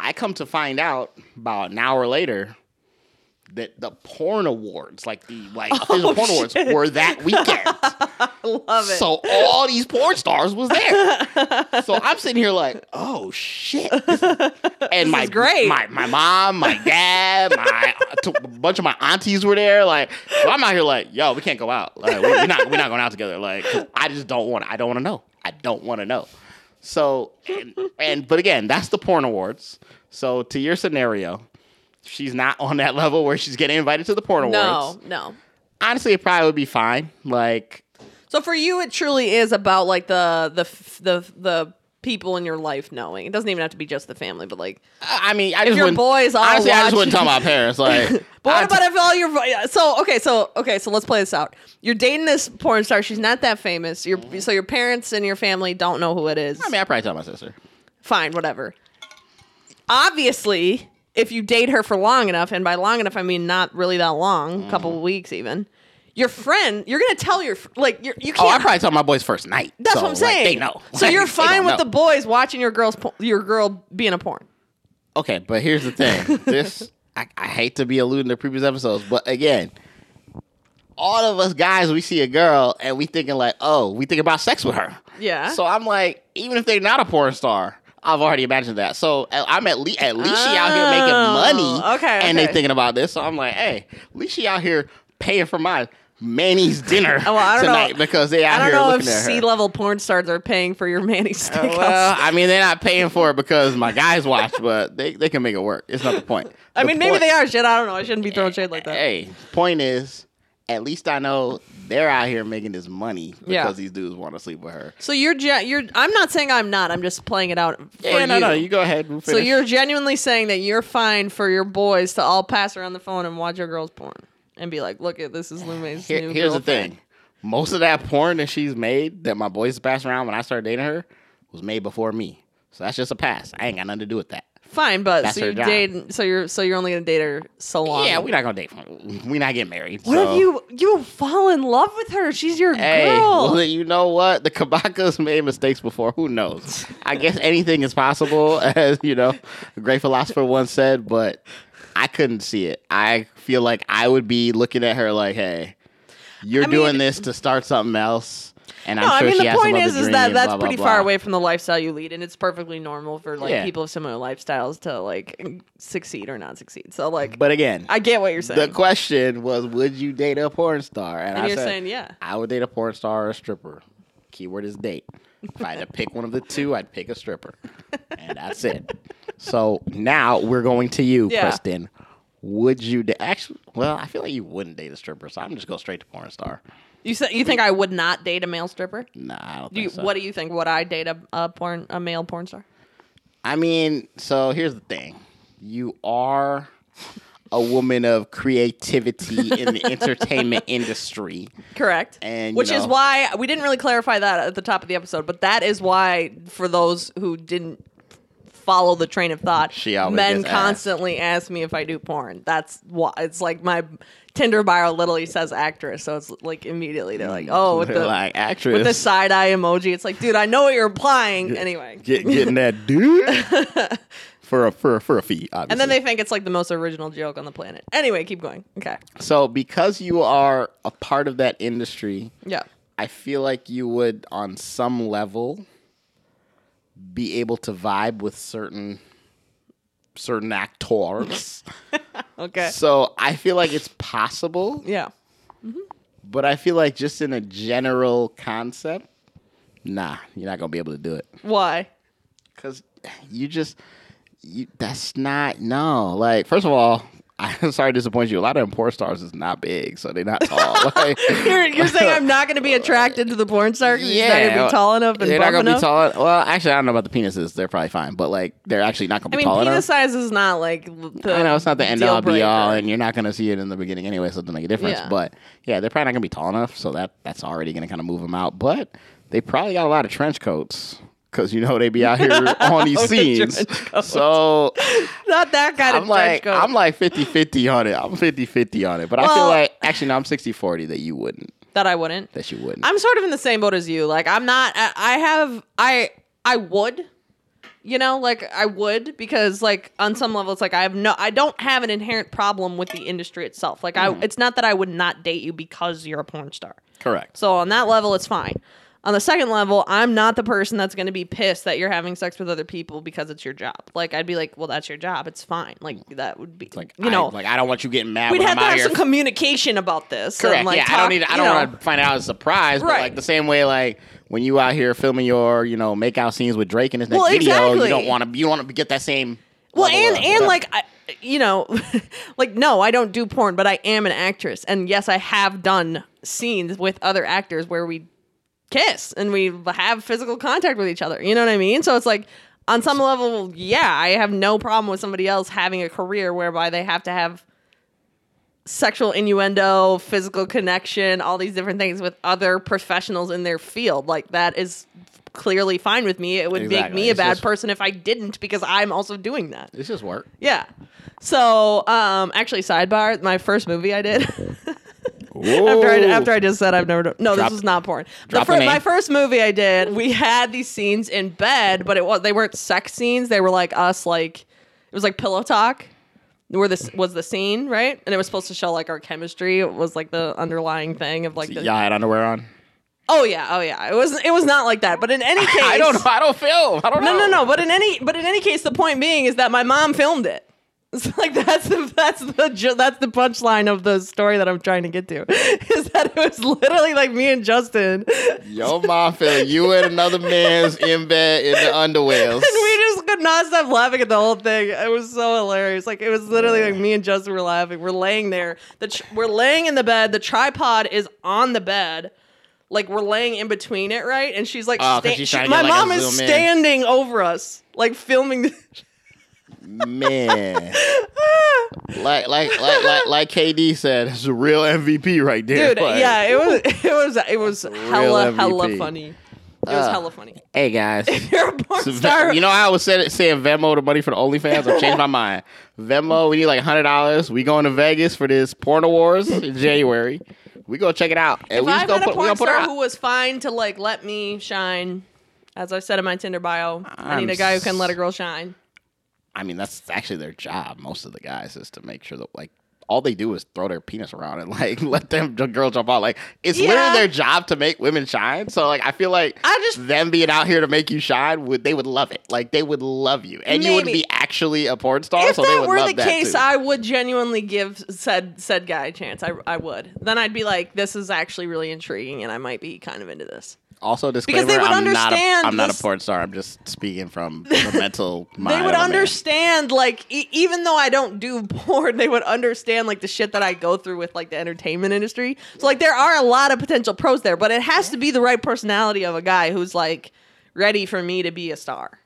I come to find out about an hour later that the porn awards, like the like [LAUGHS] oh, official porn awards, Oh, were that [LAUGHS] weekend. Love it. so all these porn stars was there. so I'm sitting here like, oh shit. And my great. my my mom, my dad, my a bunch of my aunties were there. Like, so I'm out here like, yo, we can't go out. Like, we- we're not we're not going out together. Like, I just don't want. I don't want to know. I don't want to know. So and, and but again, that's the porn awards. So to your scenario, she's not on that level where she's getting invited to the porn awards. no, no. Honestly, it probably would be fine. Like, So for you, it truly is about like the the the the people in your life knowing. It doesn't even have to be just the family, but like. I I mean, I just your boys all honestly, I just wouldn't tell my parents. Like, [LAUGHS] But what I'd- about if all your so okay so okay so let's play this out. You're dating this porn star. She's not that famous. Your so your parents and your family don't know who it is. I mean, I probably tell my sister. Fine, whatever. Obviously, if you date her for long enough, and by long enough I mean not really that long, a couple Mm. of weeks even. Your friend, you're gonna tell your like you're, you Oh, I probably tell my boys first night. that's So, what I'm like, saying. they know. So Like, you're [LAUGHS] fine with know. the boys watching your girl's po- your girl being a porn. Okay, but here's the thing. [LAUGHS] This I, I hate to be alluding to previous episodes, but again, all of us guys, we see a girl and we thinking like, oh, we think about sex with her. Yeah. So I'm like, even if they're not a porn star, I've already imagined that. So I'm at least at least she out here making Oh, money. okay, And they thinking about this. So I'm like, hey, at least she out here paying for my Manny's dinner Oh, [LAUGHS] well, I don't know. tonight because they out I don't know if looking at sea level porn stars are paying for your Manny uh, steakhouse. Well, I mean, they're not paying for it because my guys watch, but they, they can make it work. It's not the point. [LAUGHS] I The mean, maybe they are shit. I don't know. I shouldn't be throwing shade like that. Hey, point is, at least I know they're out here making this money because Yeah. these dudes want to sleep with her. So you're ge- you're. I'm not saying I'm not. I'm just playing it out for Yeah, no, you. no, you go ahead. So you're genuinely saying that you're fine for your boys to all pass around the phone and watch your girl's porn and be like, "Look at this is Lume's Here- new here's the girlfriend." thing. Most of that porn that she's made that my boys pass around when I started dating her was made before me. So that's just a pass. I ain't got nothing to do with that. Fine, but That's so her job. dating. So you're so you're only gonna date her so long. Yeah, we're not gonna date. We're not getting married. What so. if you you fall in love with her? She's your Hey, girl. well, you know what? The Kabakas made mistakes before. Who knows? I guess anything is possible, [LAUGHS] as you know, a great philosopher once said. But I couldn't see it. I feel like I would be looking at her like, "Hey, you're I mean- doing this to start something else," and I'm sure I mean she the point other is, is that that's blah, blah, pretty blah. far away from the lifestyle you lead, and it's perfectly normal for like Yeah. people of similar lifestyles to like succeed or not succeed. So like, But again, I get what you're saying. the question was, would you date a porn star? and I you're said, saying yeah. I would date a porn star or a stripper. Keyword is date. If I had to pick one of the two, I'd pick a stripper, and that's it. So now we're going to you, Yeah. Kristen. Would you da- actually? Well, I feel like you wouldn't date a stripper, so I'm just go straight to porn star. You said you think I would not date a male stripper? Nah, I don't Do you, think so. What do you think? Would I date a, a porn a male porn star? I mean, so here's the thing. You are a woman of creativity in the entertainment [LAUGHS] industry. Correct. And, which is why we didn't really clarify that at the top of the episode, but that is why for those who didn't follow the train of thought, She always men asked. constantly ask me if I do porn. That's why it's like my Tinder bio literally says actress, so it's like immediately they're like, oh, with They're the [LAUGHS] like actress. with the side eye emoji. It's like, dude, I know what you're implying. Anyway, Get, getting that [LAUGHS] dude for a for a, for a fee, obviously. and then they think it's like the most original joke on the planet. Anyway, keep going. Okay. so because you are a part of that industry, Yeah. I feel like you would, on some level, be able to vibe with certain certain actors. [LAUGHS] Okay. so I feel like it's possible, Yeah. Mm-hmm. but I feel like just in a general concept, nah, you're not gonna be able to do it. Why? Cause you just you that's not no. Like, first of all, [LAUGHS] I'm sorry to disappoint you. A lot of them porn stars is not big, so they're not tall. [LAUGHS] Like, You're, you're saying I'm not going to be [LAUGHS] attracted to the porn star because he's not going to be tall enough and they're not gonna be tall. Well, actually, I don't know about the penises. They're probably fine, but like they're actually not gonna be tall I mean, tall penis enough. size is not like the I know it's not the end all be all, and you're not gonna see it in the beginning anyway, so it doesn't make a difference. Yeah. But yeah, they're probably not gonna be tall enough, so that that's already gonna kind of move them out. But they probably got a lot of trench coats because you know they be [LAUGHS] out here on these the scenes. So not that kind of I'm like trench coat. I'm like 50-50 on it. I'm 50-50 on it. But I feel like actually no, I'm 60-40 that you wouldn't. that I wouldn't. That you wouldn't. I'm sort of in the same boat as you. Like I'm not. I, have. I I would. You know, like I would because like on some level it's like I have no. I don't have an inherent problem with the industry itself. Like Mm-hmm. I. It's not that I would not date you because you're a porn star. Correct. So on that level, it's fine. On the second level, I'm not the person that's going to be pissed that you're having sex with other people because it's your job. Like I'd be like, well, that's your job. It's fine. Like that would be like you know, I, like I don't want you getting mad we'd when have I'm to have some communication about this. and, Correct. like, yeah, I don't need. I don't know. want to find out as a surprise. But Right. like the same way, like when you out here filming your, you know, make out scenes with Drake in his next Well, video, exactly. you don't want to. You want to get that same. Well, and of and uh, like I, you know, [LAUGHS] like no, I don't do porn, but I am an actress, and yes, I have done scenes with other actors where we kiss and we have physical contact with each other. You know what I mean? So it's like on some level, yeah, I have no problem with somebody else having a career whereby they have to have sexual innuendo, physical connection, all these different things with other professionals in their field. Like that is clearly fine with me. It would make Exactly. me a It's bad just- person if I didn't because I'm also doing that. This just work. Yeah. So, um, actually, sidebar: my first movie I did [LAUGHS] after I after I just said I've never done. No, Drop- this was not porn. The fir- my first movie I did, we had these scenes in bed, but it was they weren't sex scenes. They were like us, like it was like pillow talk. Where this was the scene, right? And it was supposed to show like our chemistry. It was like the underlying thing of like the. Y'all had underwear on. Oh yeah, oh yeah. It was it was not like that. But in any case, [LAUGHS] I don't know. I don't film. I don't no, know. no, no. But in any, but in any case, the point being is that my mom filmed it. [LAUGHS] It's like that's the that's the that's the punchline of the story that I'm trying to get to [LAUGHS] is that it was literally like me and Justin, Yo, mom, feel you and another man's in bed in the underwears. [LAUGHS] And we just could not stop laughing at the whole thing. It was so hilarious. Like it was literally like me and Justin were laughing. We're laying there. The tr- we're laying in the bed. The tripod is on the bed. Like we're laying in between it, right? And she's like, Oh, sta- she's she- my get, like, mom is standing over us, like filming. The- Man, like like like like like KD said, it's a real MVP right there. Dude, Like, yeah, it was it was it was hella hella funny. It was Uh, hella funny. Hey guys, [LAUGHS] You're a porn So, star. You know how I was saying, saying Venmo the money for the OnlyFans? I've changed my mind. Venmo, we need like hundred dollars. We going to Vegas for this porn awards in January. We go check it out. And if we I had gonna a put, porn put star who was fine to like let me shine, as I said in my Tinder bio, i need I'm a guy who can let a girl shine. I mean, that's actually their job. Most of the guys is to make sure that like all they do is throw their penis around and [LAUGHS] like let them the girl jump out. Like it's Yeah. literally their job to make women shine. So like I feel like I just- them being out here to make you shine would they would love it. Like they would love you, and you wouldn't be actually a porn star. If so they that would were the that case, too. I would genuinely give said said guy a chance. I I would. Then I'd be like, this is actually really intriguing, and I might be kind of into this. Also, disclaimer: they would I'm not a, understand I'm not a porn star. I'm just speaking from [LAUGHS] the mental mind. they would a man. understand like e- even though i don't do [LAUGHS] porn they would understand like the shit that i go through with like the entertainment industry so like there are a lot of potential pros there but it has to be the right personality of a guy who's like ready for me to be a star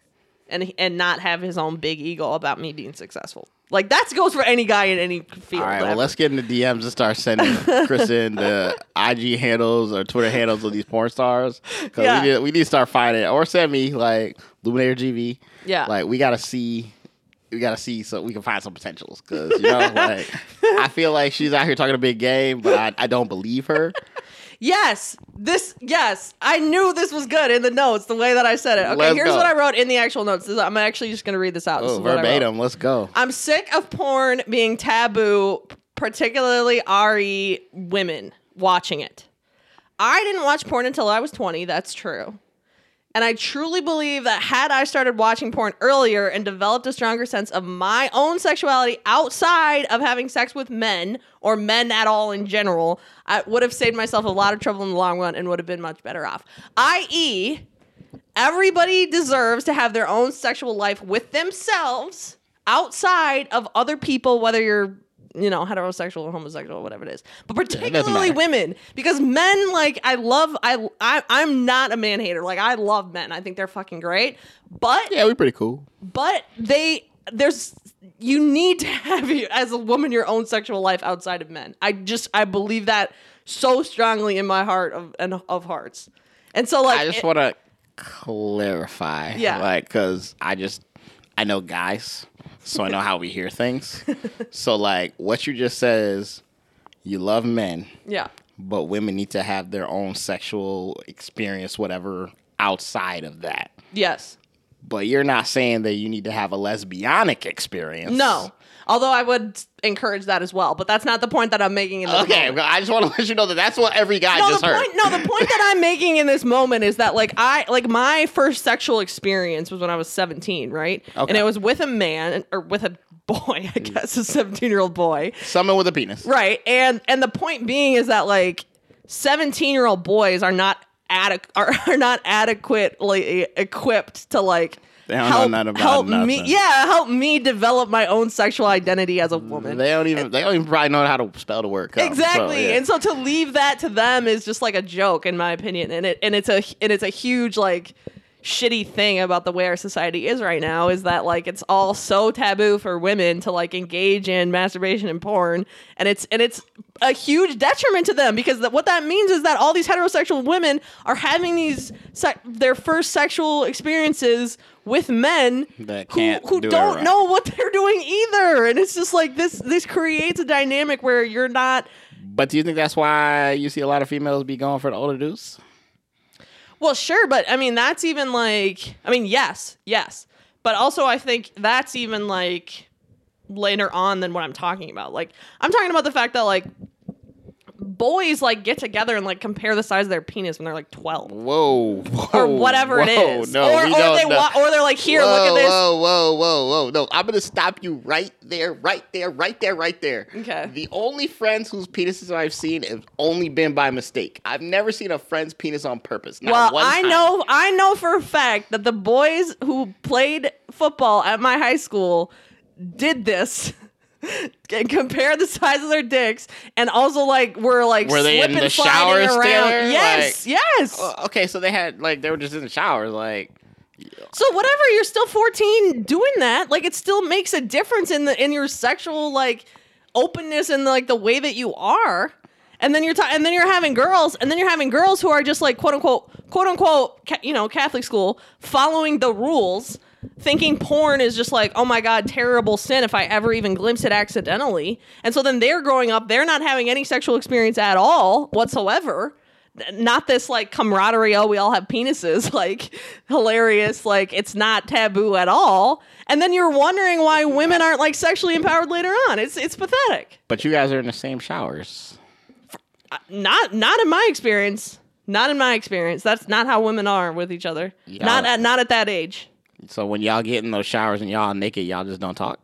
and and not have his own big ego about me being successful like that goes for any guy in any field All right, well, let's get in the DMs and start sending Kristen the [LAUGHS] IG handles or Twitter handles of these porn stars. 'Cause Yeah. we, need, we need to start finding, it. or send me like Luminator GV. Yeah. like we gotta see, we gotta see so we can find some potentials. Because you know, [LAUGHS] like I feel like she's out here talking a big game, but I, I don't believe her. Yes, this. Yes, I knew this was good in the notes. The way that I said it. Okay, Let's here's go. what I wrote in the actual notes. This I'm actually just going to read this out. This Oh, is what I wrote. verbatim. Let's go. I'm sick of porn being taboo, particularly RE women watching it. I didn't watch porn until I was 20. That's true. And I truly believe that had I started watching porn earlier and developed a stronger sense of my own sexuality outside of having sex with men or men at all in general, I would have saved myself a lot of trouble in the long run and would have been much better off. I.e., everybody deserves to have their own sexual life with themselves outside of other people, whether you're you know heterosexual or homosexual, or whatever it is. But particularly matter. women, because men like I love I, I I'm not a man hater. Like I love men. I think they're fucking great. But Yeah, we're pretty cool. but they there's you need to have as a woman your own sexual life outside of men. I just I believe that so strongly in my heart of and of hearts. And so like I just want to clarify. Yeah. Like, because I just, I know guys, so I know how we hear things. [LAUGHS] so, like, what you just said is you love men, yeah. but women need to have their own sexual experience, whatever, outside of that. Yes. But you're not saying that you need to have a lesbianic experience. No. Although I would encourage that as well, but that's not the point that I'm making in this Okay, moment. I just want to [LAUGHS] let you know that that's what every guy No, just the heard. point. No, the point that I'm making in this moment is that, like, I like my first sexual experience was when I was 17, right? Okay. And it was with a man or with a boy, [LAUGHS] I guess, a 17 year old boy, Someone with a penis. right? And and the point being is that like 17 year old boys are not adequate are, [LAUGHS] are not adequately equipped to like. They don't know help, nothing about help me, yeah, help me develop my own sexual identity as a woman. They don't even. They don't even probably know how to spell the word. cum. So, Exactly. yeah. And so to leave that to them is just like a joke in my opinion. And it and it's a and it's a huge like shitty thing about the way our society is right now is that like it's all so taboo for women to like engage in masturbation and porn and it's and it's a huge detriment to them because that what that means is that all these heterosexual women are having these sec- their first sexual experiences with men That who, who do don't right. know what they're doing either and it's just like this this creates a dynamic where you're not But do you think that's why you see a lot of females be going for the older dudes? Well, sure, but I mean that's even like I mean yes, yes. But also I think that's even like later on than what I'm talking about. Like I'm talking about the fact that like boys like get together and like compare the size of their penis when they're like 12 Whoa, whoa or [LAUGHS] whatever it whoa, is. No, or or they wa- or they're like here, whoa, look at this. Whoa, whoa, whoa, whoa! No, I'm gonna stop you right there, right there, right there, right there. Okay. The only friends whose penises I've seen have only been by mistake. I've never seen a friend's penis on purpose. Not Well, one I know I know for a fact that the boys who played football at my high school did this. [LAUGHS] [LAUGHS] And compare the size of their dicks, and also like were like Were they in the showers around. together? Yes, yes. Uh, Okay, so they had like they were just in the showers, like. So whatever, you're still 14 doing that. Like it still makes a difference in the in your sexual like openness and like the way that you are. And then you're ta- and then you're having girls, and then you're having girls who are just like quote unquote quote unquote ca- you know Catholic school following the rules, thinking porn is just like oh my god terrible sin if I ever even glimpse it accidentally. And so then they're growing up, they're not having any sexual experience at all whatsoever. Not this like camaraderie oh we all have penises [LAUGHS] like hilarious like it's not taboo at all. And then you're wondering why women aren't like sexually empowered later on. It's it's pathetic. But you guys are in the same showers. Uh, not not in my experience. Not in my experience. That's not how women are with each other. Yeah. not at not at that age So when y'all get in those showers and y'all naked, y'all just don't talk.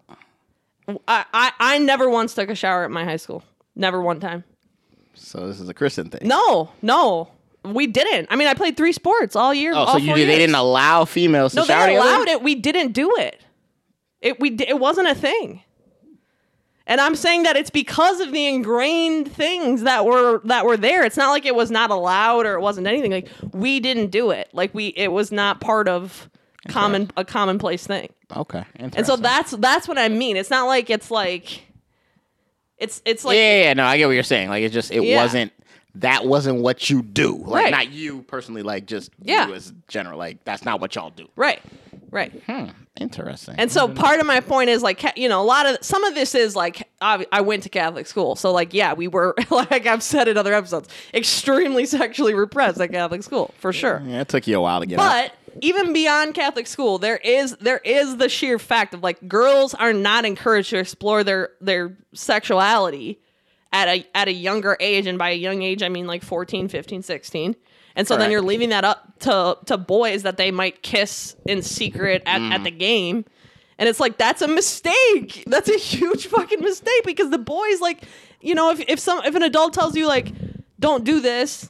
I, I i never once took a shower at my high school never one time So this is a Christian thing. no no We didn't. I mean, I played three sports all year. Oh, all so you did, they didn't allow females to No, shower they together? allowed it. We didn't do it. It we it wasn't a thing. And I'm saying that it's because of the ingrained things that were that were there. It's not like it was not allowed or it wasn't anything. Like we didn't do it. Like we it was not part of common a commonplace thing. Okay. And so that's that's what I mean. It's not like it's like it's it's like yeah, yeah, yeah, no, I get what you're saying. Like it just it Yeah. wasn't that wasn't what you do. Like Right. not you personally, like just Yeah. you as general. Like that's not what y'all do. right. Right. Hmm. Interesting. And so part of my point is like you know a lot of some of this is like I, I went to Catholic school, so like yeah we were [LAUGHS] like I've said in other episodes extremely [LAUGHS] sexually repressed at Catholic school for sure. yeah, it took you a while to get out. Even beyond Catholic school, there is there is the sheer fact of like girls are not encouraged to explore their their sexuality at a at a younger age and by a young age I mean like 14, 15, 16. And so then you're leaving that up to to boys that they might kiss in secret at, Mm. at the game. And it's like that's a mistake. That's a huge fucking mistake because the boys like, you know, if if some if an adult tells you like don't do this,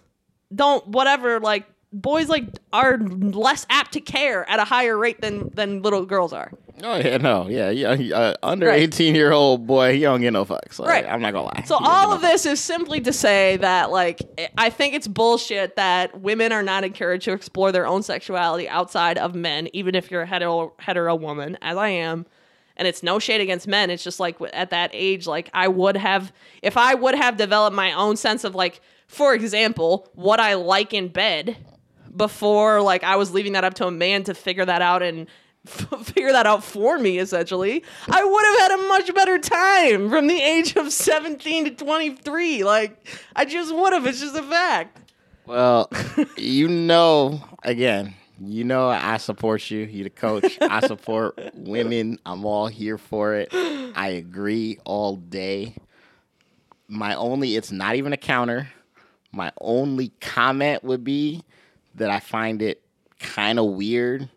don't whatever like boys like are less apt to care at a higher rate than than little girls are. Oh yeah, no, yeah, yeah. Uh, under Right. eighteen year old boy, he don't get no fucks. Like, Right. I'm not gonna lie. So all of this is simply to say that like I think it's bullshit that women are not encouraged to explore their own sexuality outside of men, even if you're a hetero hetero woman, as I am. And it's no shade against men. It's just like at that age, like I would have, if I would have developed my own sense of like, for example, what I like in bed before like I was leaving that up to a man to figure that out and [LAUGHS] figure that out for me essentially I would have had a much better time from the age of 17 to 23 like I just would have it's just a fact Well, [LAUGHS] you know, again, you know, I support you. You're the coach. I support women. I'm all here for it. I agree all day. My only, it's not even a counter. My only comment would be that I find it kind of weird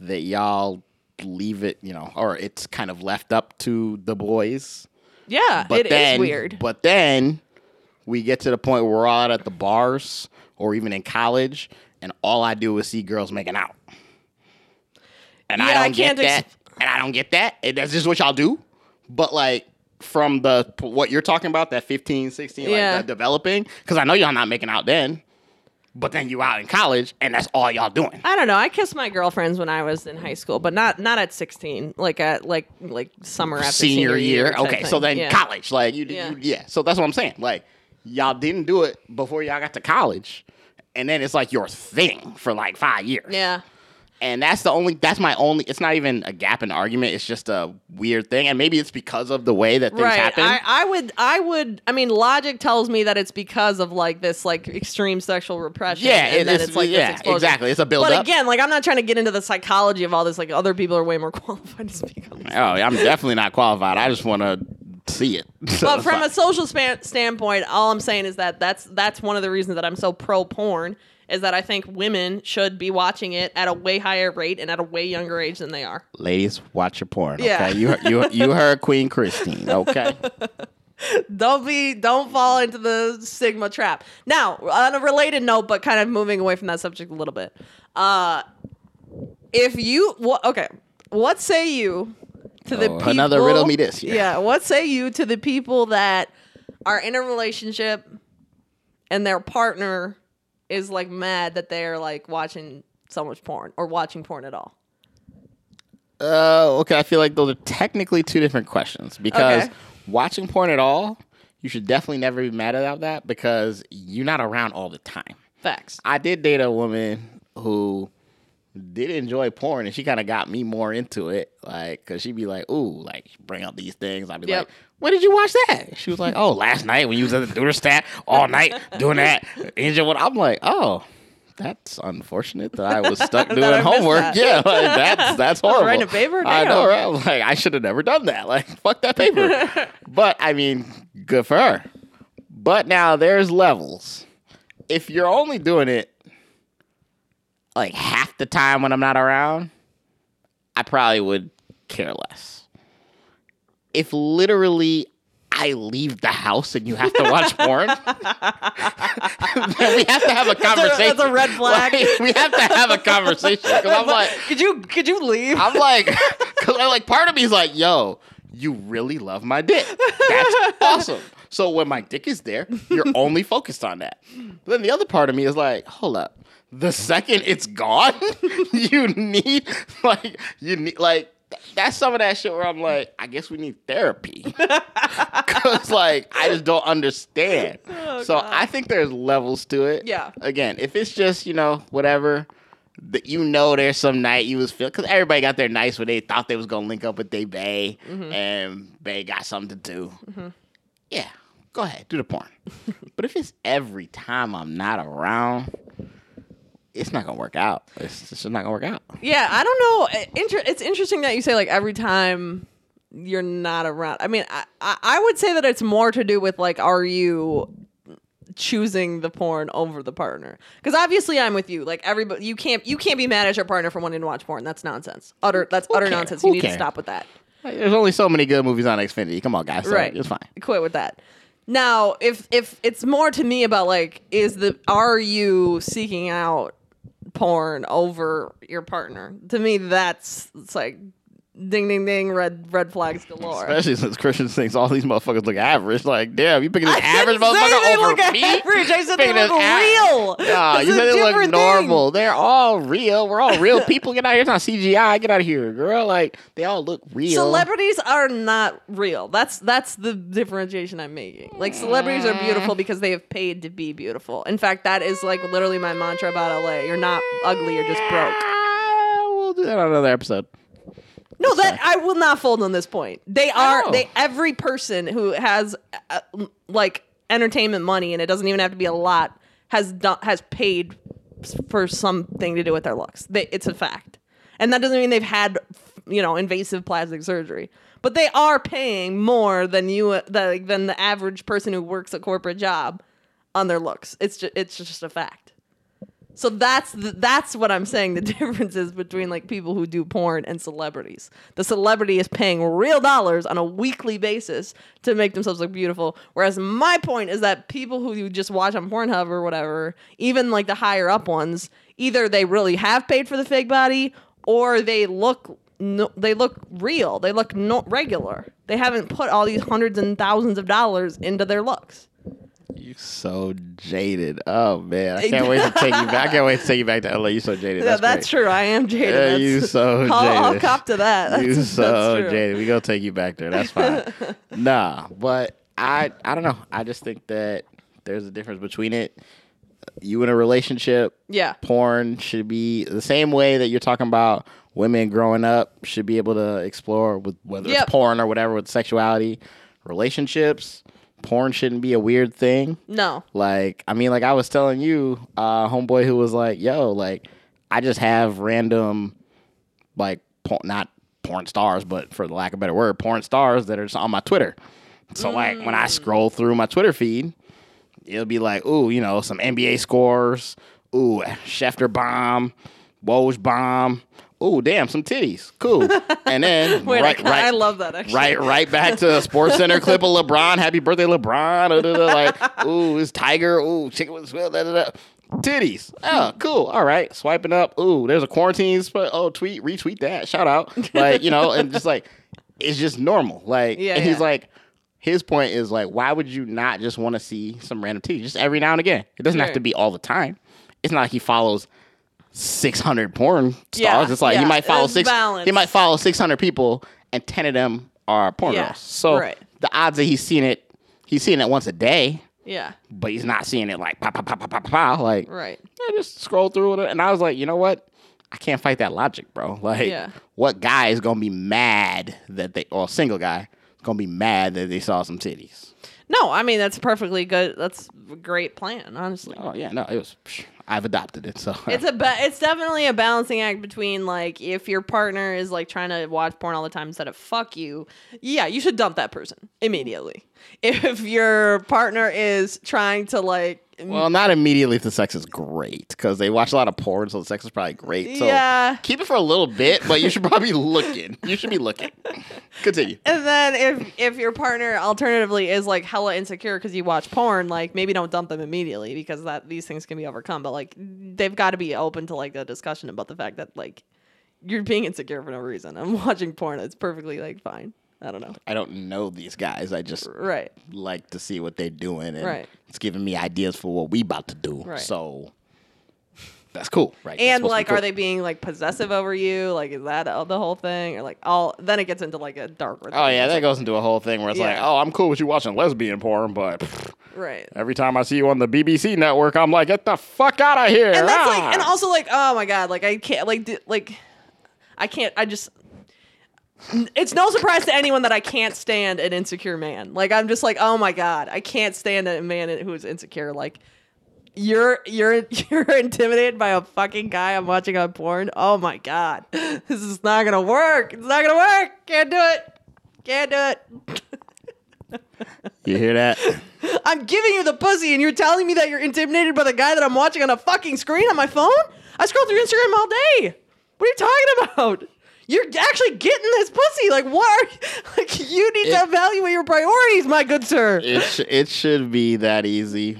that y'all leave it, you know, or it's kind of left up to the boys. yeah But it is then, weird But then we get to the point where we're all out at the bars or even in college, and all I do is see girls making out. And I Yeah, I don't get can't ex- that. and I don't get that. And that's just what y'all do. But like from the what you're talking about, that 15, 16, Yeah. like developing, because I know y'all not making out then. But then you out in college, and that's all y'all doing. I don't know I kissed my girlfriends when I was in high school but not not at 16 like at like like summer after senior, senior, year. Okay, so then yeah. college, like you, Yeah. yeah. yeah. So that's what I'm saying. Like y'all didn't do it before y'all got to college, and then it's like your thing for like five years. yeah and that's the only. That's my only. It's not even a gap in argument. It's just a weird thing, and maybe it's because of the way that things right happen. I, I would i would i mean logic tells me that it's because of like this like extreme sexual repression Yeah, and it then it's like yeah, exactly. It's a but build-up. But again like i'm not trying to get into the psychology of all this like other people are way more [LAUGHS] qualified to speak on this oh, yeah, I'm definitely not qualified. I just want to see it. [LAUGHS] So but from a social span- standpoint all i'm saying is that that's that's one of the reasons that i'm so pro porn is that i think women should be watching it at a way higher rate and at a way younger age than they are ladies, watch your porn. Yeah. You you [LAUGHS] you heard Queen Christine. Okay. [LAUGHS] don't be don't fall into the stigma trap now on a related note but kind of moving away from that subject a little bit uh if you wha- okay what say you to the Oh, people another riddle me this, yeah. yeah what say you to the people that are in a relationship and their partner is like mad that they're like watching so much porn or watching porn at all Uh, okay, I feel like those are technically two different questions because Okay. watching porn at all, you should definitely never be mad about that because you're not around all the time. facts I did date a woman who did enjoy porn and she kind of got me more into it. Like, cause she'd be like, ooh, like bring up these things. I'd be Yep. like, when did you watch that? She was like, oh, last night when you was at the Duderstadt all night doing that. Angel, what I'm like, oh, that's unfortunate that I was stuck [LAUGHS] doing I homework. that. Yeah, like, that's that's [LAUGHS] horrible. writing a paper? I know, right? I'm like, I should have never done that. [LAUGHS] Like, fuck that paper. but I mean, good for her. But now there's levels. If you're only doing it like half the time when I'm not around, I probably would care less. If literally I leave the house and you have to watch [LAUGHS] porn, we have to have a a- conversation. that's a red flag. Like, [LAUGHS] we have to have a conversation because I'm like, [LAUGHS] could you could you leave? I'm like, because I'm like, part of me is like, yo, you really love my dick. That's awesome. So when my dick is there, you're only focused on that. But then the other part of me is like, hold up. The second it's gone, you need like you need like that's some of that shit where I'm like, I guess we need therapy. [LAUGHS] Cause like I just don't understand. [LAUGHS] Oh, so God. I think there's levels to it. Yeah. Again, if it's just, you know, whatever, that you know there's some night you was feeling because everybody got their nights where they thought they was gonna link up with they bae Mm-hmm. and bae got something to do. Yeah, go ahead, do the porn. [LAUGHS] but if it's every time I'm not around, it's not gonna work out. It's just not gonna work out. Yeah, I don't know. Inter- it's interesting that you say like every time you're not around. I mean, I, I would say that it's more to do with like, are you choosing the porn over the partner? Because obviously, I'm with you. Like everybody, you can't you can't be mad at your partner for wanting to watch porn. That's nonsense. Utter that's utter cares? nonsense. Who You need cares? to stop with that. There's only so many good movies on Xfinity. Come on, guys. So right, It's fine. Quit with that. Now, if if it's more to me about like, is the are you seeking out porn over your partner? To me, that's it's like ding ding ding red red flags galore. Especially since Kristen thinks all these motherfuckers look average. Like, damn, you picking this average motherfucker they over look me? average. I said they look real. Nah, you said they look different thing. normal. They're all real. We're all real people. Get out of here. It's not CGI. Get out of here, girl. Like they all look real. Celebrities are not real. That's that's the differentiation I'm making. Like celebrities are beautiful mm. because they have paid to be beautiful. In fact, that is like literally my mantra about LA. You're not ugly, you're just broke. We'll do that on another episode. No, that I will not fold on this point. They are they every person who has uh, like entertainment money and it doesn't even have to be a lot has done has paid for something to do with their looks. They, it's a fact. And that doesn't mean they've had you know invasive plastic surgery. But they are paying more than you than, than the average person who works a corporate job on their looks. It's just, it's just a fact. So that's the, that's what I'm saying. The [LAUGHS] difference is between like people who do porn and celebrities. The celebrity is paying real dollars on a weekly basis to make themselves look beautiful. Whereas my point is that people who you just watch on Pornhub or whatever, even like the higher up ones, either they really have paid for the fake body or they look no, they look real. They look no, regular. They haven't put all these hundreds and thousands of dollars into their looks. You so jaded. Oh man, I can't wait to take you back. I can't wait to take you back to LA. You so jaded. Yeah, That's, that's true. I am jaded. Yeah, That's- you so [LAUGHS] I'll, I'll cop to that. [LAUGHS] That's, you so true. jaded. We gonna take you back there. That's fine. [LAUGHS] nah, but I I don't know. I just think that there's a difference between it. You in a relationship, Yeah. porn should be the same way that you're talking about women growing up should be able to explore with whether Yep. it's porn or whatever with sexuality. Relationships, porn shouldn't be a weird thing. No. Like, I mean, like I was telling you, uh, homeboy who was like, yo, like, I just have random, like, por- not porn stars, but for the lack of a better word, porn stars that are just on my Twitter. So, like, when I scroll through my Twitter feed, it'll be like, ooh, you know, some NBA scores, ooh, Schefter bomb, Woj bomb, ooh, damn, some titties, cool. [LAUGHS] And then, Wait, right, I, right, I love that actually. Right, right back to a Sports Center clip of LeBron. Happy birthday, LeBron. Da, da, da, like, [LAUGHS] ooh, it's Tiger. Ooh, chicken with swill. Da, da, da. Titties. Oh, cool. All right. Swiping up. Ooh, there's a quarantine. Sp- oh, tweet, retweet that. Shout out. Like, you know, and just like, it's just normal. Like, Yeah, and he's like, his point is like, why would you not just want to see some random titties just every now and again? It doesn't have to be all the time. It's not like he follows 600 porn stars. Yeah, it's like he might follow six. balance. He might follow 600 people, and 10 of them are porn Yeah, girls. So right. the odds that he's seeing it, he's seeing it once a day, Yeah. but he's not seeing it like pow pow pow pow pow pow. Like Right. I just scroll through it, and I was like, you know what? I can't fight that logic, bro. [LAUGHS] Like, Yeah. what guy is gonna be mad that they, or a single guy, is gonna be mad that they saw some titties? No, I mean that's perfectly good. That's a great plan, honestly. Oh yeah, no, it was. I've adopted it, so It's a ba- it's definitely a balancing act between like if your partner is like trying to watch porn all the time instead of fuck you, yeah, you should dump that person immediately. If your partner is trying to like Mm. Well, not immediately if the sex is great, because they watch a lot of porn, so the sex is probably great. So Yeah. keep it for a little bit, but you should probably be looking. You should be looking. [LAUGHS] Continue. And then if if your partner alternatively is like hella insecure because you watch porn, like maybe don't dump them immediately because that these things can be overcome. But like they've got to be open to like a discussion about the fact that like you're being insecure for no reason. I'm [LAUGHS] watching porn. It's perfectly like fine. I don't know. I don't know these guys. I just Right. like to see what they're doing, and Right. it's giving me ideas for what we about to do. Right. So that's cool, right? And supposed to be like, cool. are they being like possessive over you? Like, is that uh, the whole thing? Or like, all then it gets into like a darker. Oh yeah, that goes into a whole thing where it's like, oh, I'm cool with you watching lesbian porn, but right. every time I see you on the BBC network, I'm like, get the fuck out of here! and that's Ah! like and also like oh my god like i can't like di- like i can't i just it's no surprise to anyone that i can't stand an insecure man like i'm just like oh my god i can't stand a man who is insecure like you're you're [LAUGHS] you're intimidated by a fucking guy i'm watching on porn oh my god [LAUGHS] this is not gonna work it's not gonna work can't do it can't do it you hear that? [LAUGHS] I'm giving you the pussy and you're telling me that you're intimidated by the guy that I'm watching on a fucking screen on my phone? I scroll through Instagram all day. What are you talking about? You're actually getting this pussy. Like, what? Are you, [LAUGHS] like, you need to evaluate your priorities, my good sir. it sh- it should be that easy.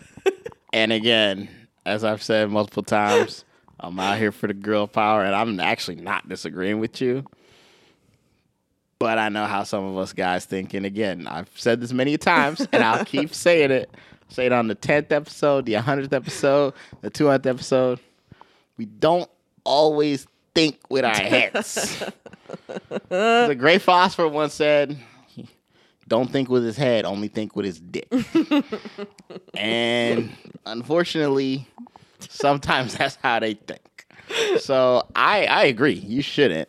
[LAUGHS] and again, as I've said multiple times, I'm out here for the girl power, and I'm actually not disagreeing with you. But I know how some of us guys think, and again, I've said this many times, and I'll [LAUGHS] keep saying it. Say it on the tenth episode, the hundredth episode, the two hundredth episode. We don't always think with our heads. the great philosopher once said, don't think with his head, only think with his dick. and unfortunately, sometimes that's how they think. So I I agree. You shouldn't.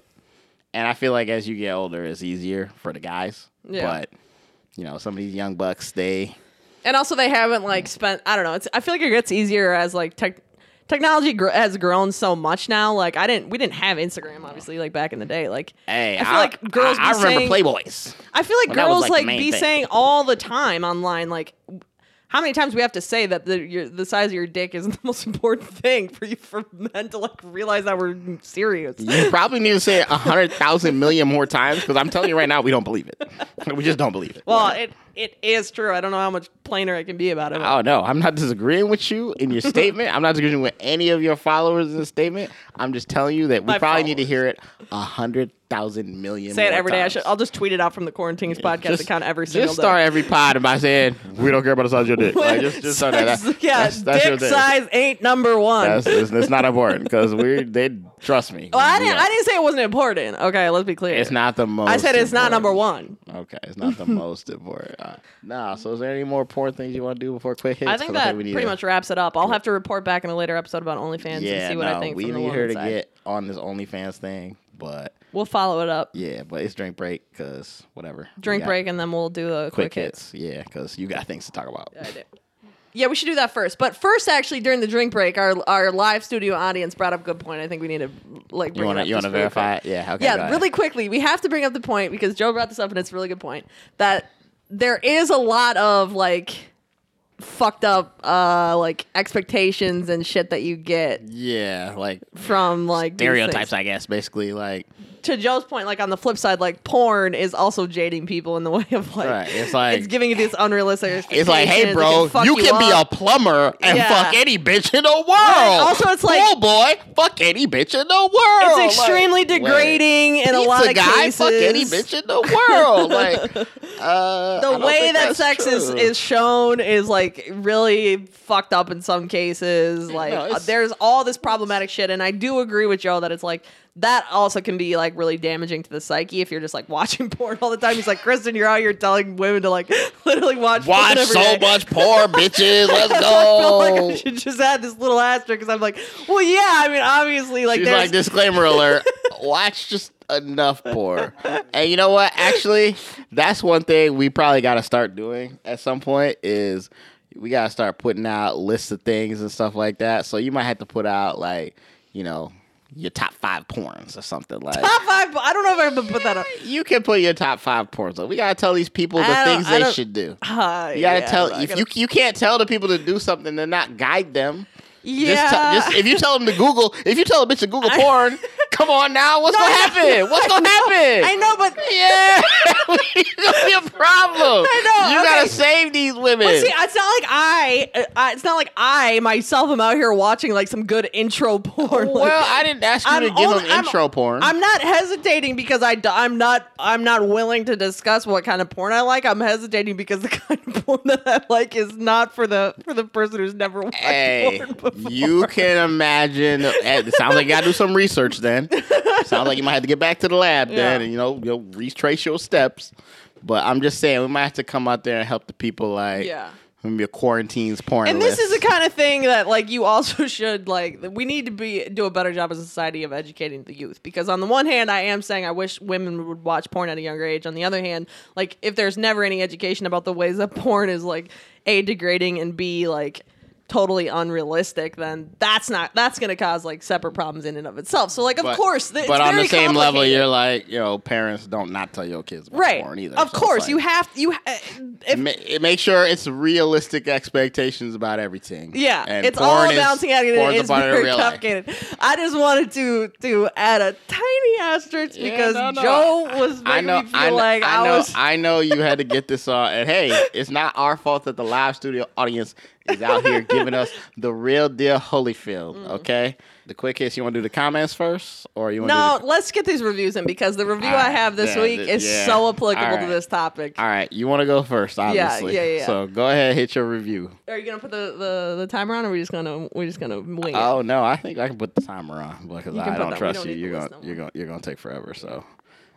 And I feel like as you get older, it's easier for the guys. Yeah. But you know, some of these young bucks, they And also, they haven't like spent. I don't know. It's. I feel like it gets easier as like tech. Technology gr- has grown so much now. Like I didn't, we didn't have Instagram, obviously, like back in the day. Like hey, I feel like girls I, I remember saying- Playboys. I feel like Well, that was, girls like, like, be thing. saying all the time online, like how many times we have to say that the your, the size of your dick is [LAUGHS] the most important thing for you for men to like realize that we're serious. You probably need to say a hundred thousand million more times because I'm telling you right now, we don't believe it. [LAUGHS] we just don't believe it. Well, it it is true. I don't know how much plainer I can be about it. Oh no, I'm not disagreeing with you in your [LAUGHS] statement. I'm not disagreeing with any of your followers in the statement. I'm just telling you that we My probably need to hear it a hundred thousand million. Say it every day. I should, I'll just tweet it out from the Quarantines podcast Just- account every single Just day. Just start every pod by saying we don't care about the size of your dick. Like, just, just start that. [LAUGHS] Yeah, that's, that's dick size ain't number one. That's it's, it's not important because we they trust me. well, I didn't. I didn't say it wasn't important. Okay, let's be clear. It's not the most. I said it's not number one. Okay, it's not the [LAUGHS] most important. Uh, nah. So is there any more porn things you want to do before quick hits? I think that we need pretty to- much wraps it up. I'll have to report back in a later episode about OnlyFans Yeah, and see what no, I think we from the need her to side. get on this OnlyFans thing, but We'll follow it up. yeah, but it's drink break because whatever. Drink break, and then we'll do a quick, quick hit. hits. Yeah, because you got things to talk about. I do. Yeah, we should do that first. But first, actually, during the drink break, our our live studio audience brought up a good point. I think we need to like You bring want to up you want to verify quick. it? Yeah. Okay. Yeah, really quickly, we have to bring up the point because Joe brought this up, and it's a really good point that there is a lot of like fucked up uh like expectations and shit that you get Yeah, like from like stereotypes. I guess. Basically, like to Joe's point, like on the flip side, like porn is also jading people in the way of like, Right, it's like- it's giving you this unrealistic. it's like, hey, bro, fuck you can be a plumber and Yeah. fuck any bitch in the world. Also, it's like- oh boy, fuck any bitch in the world. It's Like, extremely wait. degrading in a lot of guy, cases. fuck any bitch in the world. [LAUGHS] Like uh, the way that sex is, true. is shown is like really fucked up in some cases. Like no, uh, there's all this problematic shit, and I do agree with Joe that it's like that also can be like really damaging to the psyche if you're just like [LAUGHS] watching porn all the time. He's like, Kristen, you're out here telling women to like [LAUGHS] literally watch porn watch so day." much porn, [LAUGHS] bitches. Let's go. I feel like. I should just add this little asterisk because I'm like, well, yeah. I mean, obviously, like She's there's like, disclaimer alert. Watch just enough porn. And you know what? Actually, that's one thing we probably got to start doing at some point is we got to start putting out lists of things and stuff like that. So you might have to put out like, you know, your top five porns or something like. Top five. I don't know if I ever put that up. [LAUGHS] You can put your top five porns. Up. We gotta tell these people the things they should do. Uh, You gotta yeah, tell if gonna- you you can't tell the people to do something and not guide them. Yeah. Just, tell- just if you tell them to Google, if you tell a bitch to Google porn, [LAUGHS] come on now, what's No, gonna happen? What's gonna happen? I know, but Yeah, [LAUGHS] it's gonna be a problem. I know, You okay. gotta save these women. See, it's not like I, uh, I. It's not like I myself am out here watching like some good intro porn. well, like, I didn't ask you I'm to give only- them I'm- intro porn. I'm not hesitating because I, am not I'm not willing to discuss what kind of porn I like. I'm hesitating because the [LAUGHS] kind of porn that I like is not for the for the person who's never watched Hey, porn before. You can imagine. eh, It sounds like you gotta do some research. Then sounds like you might have to get back to the lab then, Yeah. and you know, you know, retrace your steps. But I'm just saying, we might have to come out there and help the people. Like, Yeah. maybe a quarantines porn. And this is the kind of thing that like you also [LAUGHS] should like we need to be do a better job as a society of educating the youth because on the one hand I am saying I wish women would watch porn at a younger age on the other hand like if there's never any education about the ways that porn is like a degrading and b like totally unrealistic then that's not that's going to cause like separate problems in and of itself so like of But- course th- but on the same level, you're like, you know, parents don't not tell your kids about right porn either. of So course like- you have you ha- if Ma- make sure it's realistic expectations about everything. Yeah, And it's all is- balancing act. and porn's It is very complicated. I just wanted to to add a tiny asterisk Yeah, because no, no. Joe was making I know, me feel I know, like I I, know, was. I know you had to get this on. And hey, it's not our fault that the live studio audience is out here giving us [LAUGHS] the real deal Holyfield. Mm. Okay, the quick hits. You want to do the comments first, or you want? no, To do let's get these reviews in because the review I have this yeah, week th- is yeah. so applicable All to this topic. all right, you want to go first, obviously. yeah, yeah. yeah. So go ahead, hit your review. Are you gonna put the, the, the timer on, or are we just gonna we're just gonna wing it? Oh no, I think I can put the timer on because I don't trust don't you. You're gonna, no you're gonna, you're gonna take forever. So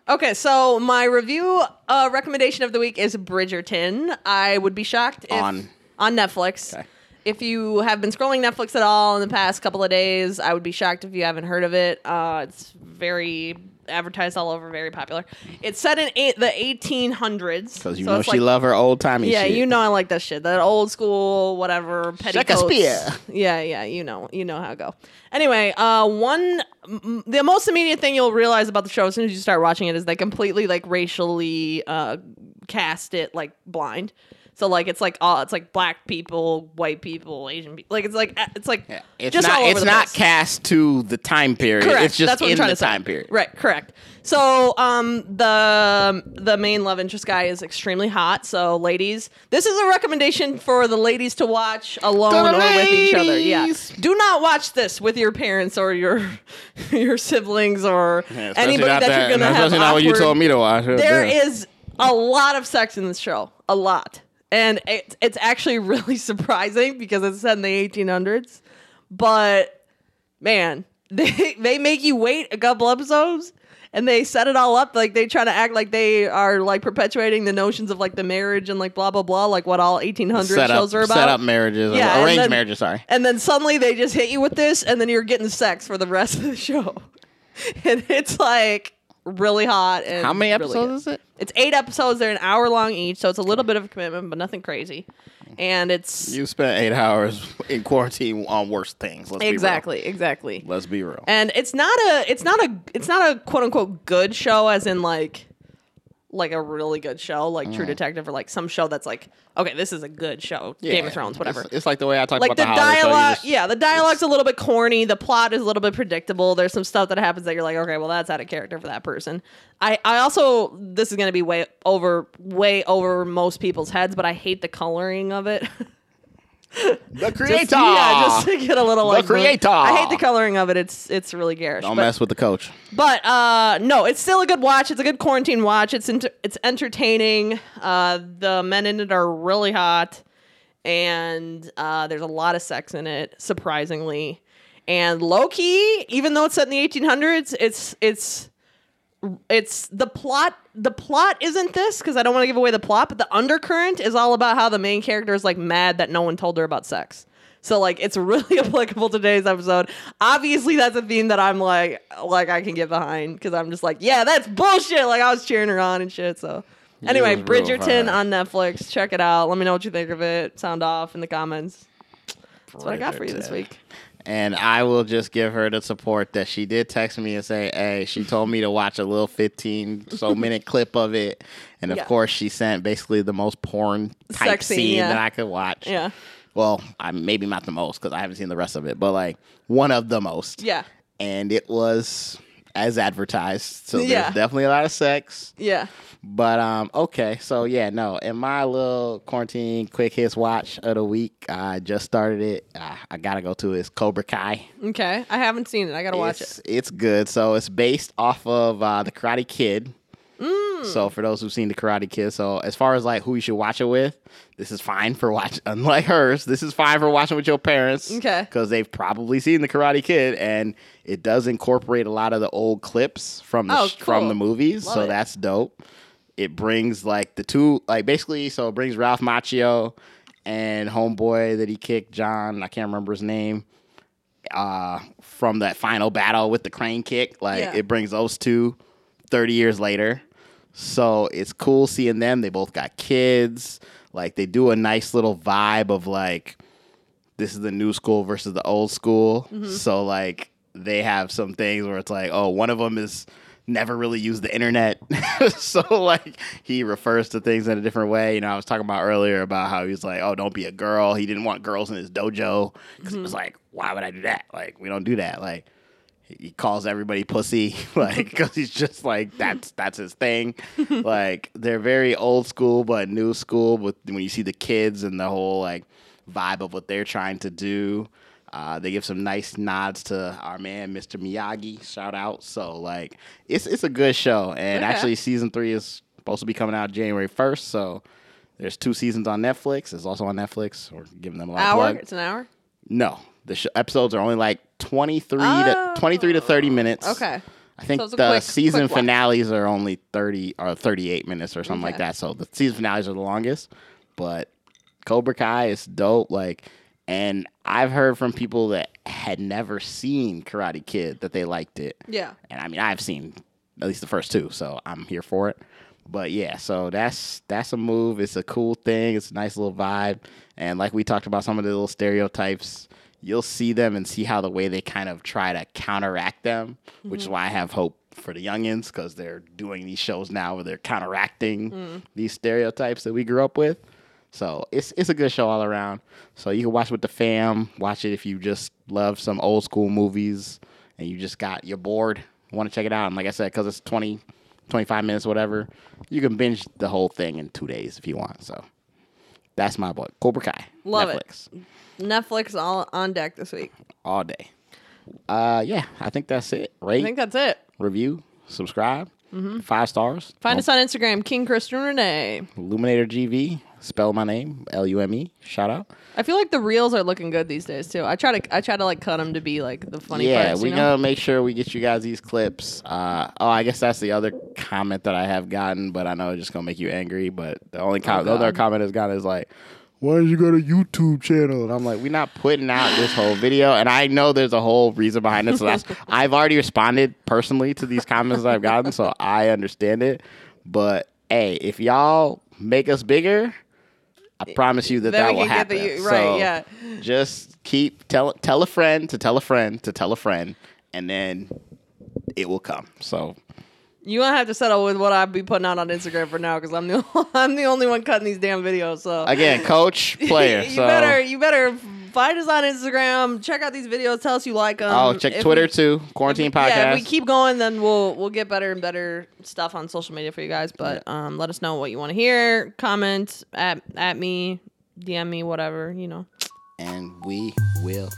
Okay, so my review uh, recommendation of the week is Bridgerton. I would be shocked if On- on Netflix. Okay. If you have been scrolling Netflix at all in the past couple of days, I would be shocked if you haven't heard of it. Uh, it's very advertised all over, very popular. It's set in eight, the 1800s. because you so know she like- love her old timey Yeah, shit. you know I like that shit. That old school, whatever, petticoats. Shakespeare. Yeah, yeah, you know, you know how it go. Anyway, uh, one, m- the most immediate thing you'll realize about the show as soon as you start watching it is they completely like racially uh, cast it like blind. So like it's like all it's like black people, white people, Asian people. Like it's like uh, it's like Yeah, It's just not. all over It's the not place. cast to the time period. Correct. It's just That's what I'm trying the to say. time period. Right, correct. So, um, the the main love interest guy is extremely hot. So, ladies, this is a recommendation for the ladies to watch alone To or the with each other. Yeah, ladies. do not watch this with your parents or your [LAUGHS] your siblings or Yeah, especially anybody not that, you're gonna have. Especially not what you awkward- told me to watch. There is a lot of sex in this show, a lot, and it, it's actually [LAUGHS] really surprising because it's set in the 1800s. But man, [LAUGHS] they they make you wait a couple episodes. And they set it all up like they try to act like they are like perpetuating the notions of like the marriage and like blah blah blah like what all 1800 set up, shows are about. set up marriages, Yeah, arranged then- marriages. Sorry. And then suddenly they just hit you with this, and then you're getting sex for the rest of the show. [LAUGHS] And it's like really hot. And How many really episodes good. is it? It's eight episodes. They're an hour long each, so it's a little bit of a commitment, but nothing crazy. And it's You spent eight hours in quarantine on worse things. Let's exactly, exactly. Let's be real. And it's not a, it's not a, it's not a quote unquote good show, as in like, like a really good show, like Mm. True Detective, or like some show that's like, okay, this is a good show, Game of Thrones, whatever. It's, it's like the way I talk like about the, the, holiday show, you dialogue just- yeah the dialogue's a little bit corny the plot is a little bit predictable there's some stuff that happens that you're like okay well that's out of character for that person i i also this is going to be way over way over most people's heads but i hate the coloring of it [LAUGHS] The creator. [LAUGHS] just, yeah just to get a little The like creator. i hate the coloring of it it's it's really garish Don't but, mess with the coach. but uh no it's still a good watch it's a good quarantine watch it's enter- it's entertaining uh the men in it are really hot and uh, there's a lot of sex in it, surprisingly. And low key, even though it's set in the 1800s, it's it's it's the plot. The plot isn't this because I don't want to give away the plot, but the undercurrent is all about how the main character is like mad that no one told her about sex. So like it's really [LAUGHS] applicable to today's episode. Obviously, that's a theme that I'm like like I can get behind because I'm just like, yeah, that's bullshit. Like I was cheering her on and shit. So anyway, Bridgerton on Netflix. Check it out. Let me know what you think of it. Sound off in the comments. That's what I got for you this week. And I will just give her the support that she did text me and say, "Hey, she [LAUGHS] told me to watch a little 15 so minute [LAUGHS] clip of it." And of Yeah. course, she sent basically the most porn type Sex scene, scene yeah. that I could watch. Yeah. Well, I maybe not the most because I haven't seen the rest of it, but like one of the most. Yeah. And it was as advertised. So Yeah. there's definitely a lot of sex. Yeah. But um, okay, so yeah, no. In my little quarantine quick hits watch of the week, I just started it. Uh, I gotta go to it. It's Cobra Kai. Okay. I haven't seen it. I gotta watch it. It's good. So it's based off of uh, the Karate Kid. So for those who've seen the Karate Kid, so as far as like who you should watch it with, this is fine for watch. [LAUGHS] Unlike hers, this is fine for watching with your parents. Okay. Because they've probably seen the Karate Kid, and it does incorporate a lot of the old clips from the Oh, sh- from cool. the movies. Love so it. that's dope. It brings like the two like basically so it brings Ralph Macchio and homeboy that he kicked John. I can't remember his name uh, from that final battle with the crane kick. Like Yeah. it brings those two 30 years later. So it's cool seeing them. They both got kids. Like they do a nice little vibe of like this is the new school versus the old school. Mm-hmm. So like they have some things where it's like, oh, one of them is never really used the internet. [LAUGHS] so like he refers to things in a different way. You know, I was talking about earlier about how he's like, oh, don't be a girl. He didn't want girls in his dojo because he was mm-hmm. like, why would I do that? Like we don't do that. Like he calls everybody pussy [LAUGHS] like because he's just like that's that's his thing [LAUGHS] like they're very old school but new school with when you see the kids and the whole like vibe of what they're trying to do uh, they give some nice nods to our man Mr. Miyagi shout out so like it's it's a good show and Okay. [LAUGHS] actually season three is supposed to be coming out January 1st so there's two seasons on Netflix it's also on Netflix or giving them a lot of Hour? plug. It's an hour? No, the sh- episodes are only like 23 Oh. to 23 to 30 minutes. Okay. I think So the quick- season quick finales are only 30 or 38 minutes or something like that. So the season finales are the longest, but Cobra Kai is dope like and I've heard from people that had never seen Karate Kid that they liked it. Yeah. And I mean, I've seen at least the first two, so I'm here for it. But yeah, so that's that's a move. It's a cool thing. It's a nice little vibe. And like we talked about some of the little stereotypes, you'll see them and see how the way they kind of try to counteract them, which is mm-hmm. why I have hope for the youngins because they're doing these shows now where they're counteracting mm. these stereotypes that we grew up with. So it's it's a good show all around. So you can watch with the fam. Watch it if you just love some old school movies and you just got you're bored, want to check it out. And like I said, because it's 20, 25 minutes, whatever, you can binge the whole thing in two days if you want. So that's my boy, Cobra Kai. Love it. Netflix, Netflix all on deck this week. all day. Uh, yeah, I think that's it. right? I think that's it. review, subscribe, five stars. Find us on Instagram, King Christian Renee. Illuminator GV. Spell my name, L U M E. Shout out. I feel like the reels are looking good these days too. I try to I try to like cut them to be like the funny yeah, parts. we're you know? gonna make sure we get you guys these clips. Uh, oh, I guess that's the other comment that I have gotten, but I know it's just gonna make you angry. But the only com- the other Oh, comment has gotten is like, "Why did you go to YouTube channel?" And I'm like, "We're not putting out this whole video." And I know there's a whole reason behind it. So that's [LAUGHS] I've already responded personally to these comments that I've gotten, so I understand it. But hey, if y'all make us bigger. I promise you that Then that will happen. the- right, So, yeah. just keep tell tell a friend to tell a friend to tell a friend, and then it will come. So You won't have to settle with what I'll be putting out on Instagram for now because I'm the [LAUGHS] I'm the only one cutting these damn videos. So again, [LAUGHS] coach, player. you so better you better find us on Instagram. Check out these videos. Tell us you like them. oh, check Twitter too. Quarantine podcast. Yeah, if we keep going, then we'll we'll get better and better stuff on social media for you guys. But um, let us know what you want to hear. Comment at at me, DM me, whatever you know. and we will